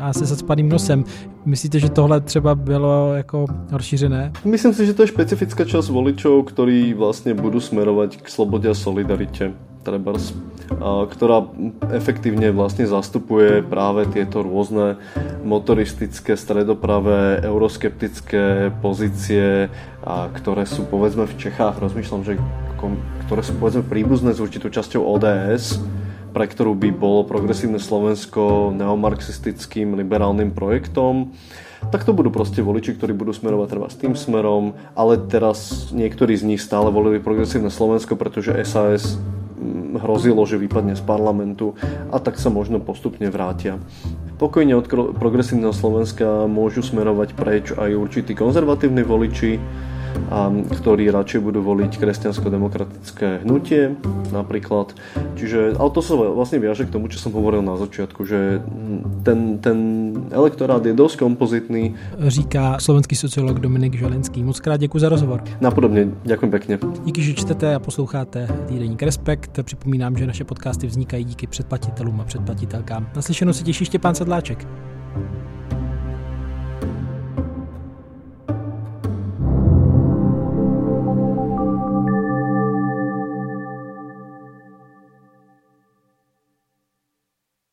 a se zacpaným nosem. Myslíte, že tohle třeba bylo jako rozšířené? Myslím si, že to je špecifická časť voličov, ktorí vlastne budú smerovať k slobode a solidarite. Trebars, ktorá efektívne vlastne zastupuje práve tieto rôzne motoristické, stredopravé, euroskeptické pozície, ktoré sú povedzme v Čechách, rozmýšľam, že ktoré sú povedzme príbuzné s určitou časťou ODS, pre ktorú by bolo progresívne Slovensko neomarxistickým liberálnym projektom, tak to budú proste voliči, ktorí budú smerovať treba s tým smerom, ale teraz niektorí z nich stále volili progresívne Slovensko, pretože SAS hrozilo, že vypadne z parlamentu a tak sa možno postupne vrátia. Pokojne od progresívneho Slovenska môžu smerovať preč aj určití konzervatívni voliči, ktorí radšej budú voliť kresťansko-demokratické hnutie napríklad. Čiže, ale to sa vlastne viaže k tomu, čo som hovoril na začiatku, že ten, ten elektorát je dosť kompozitný. Říká slovenský sociolog Dominik Želinský. Moc krát děkuji za rozhovor. Napodobně, děkuji pěkně. Díky, že čtete a posloucháte týdeník Respekt. Připomínám, že naše podcasty vznikají díky předplatitelům a předplatitelkám. Naslyšenou se těší Štěpán Sedláček.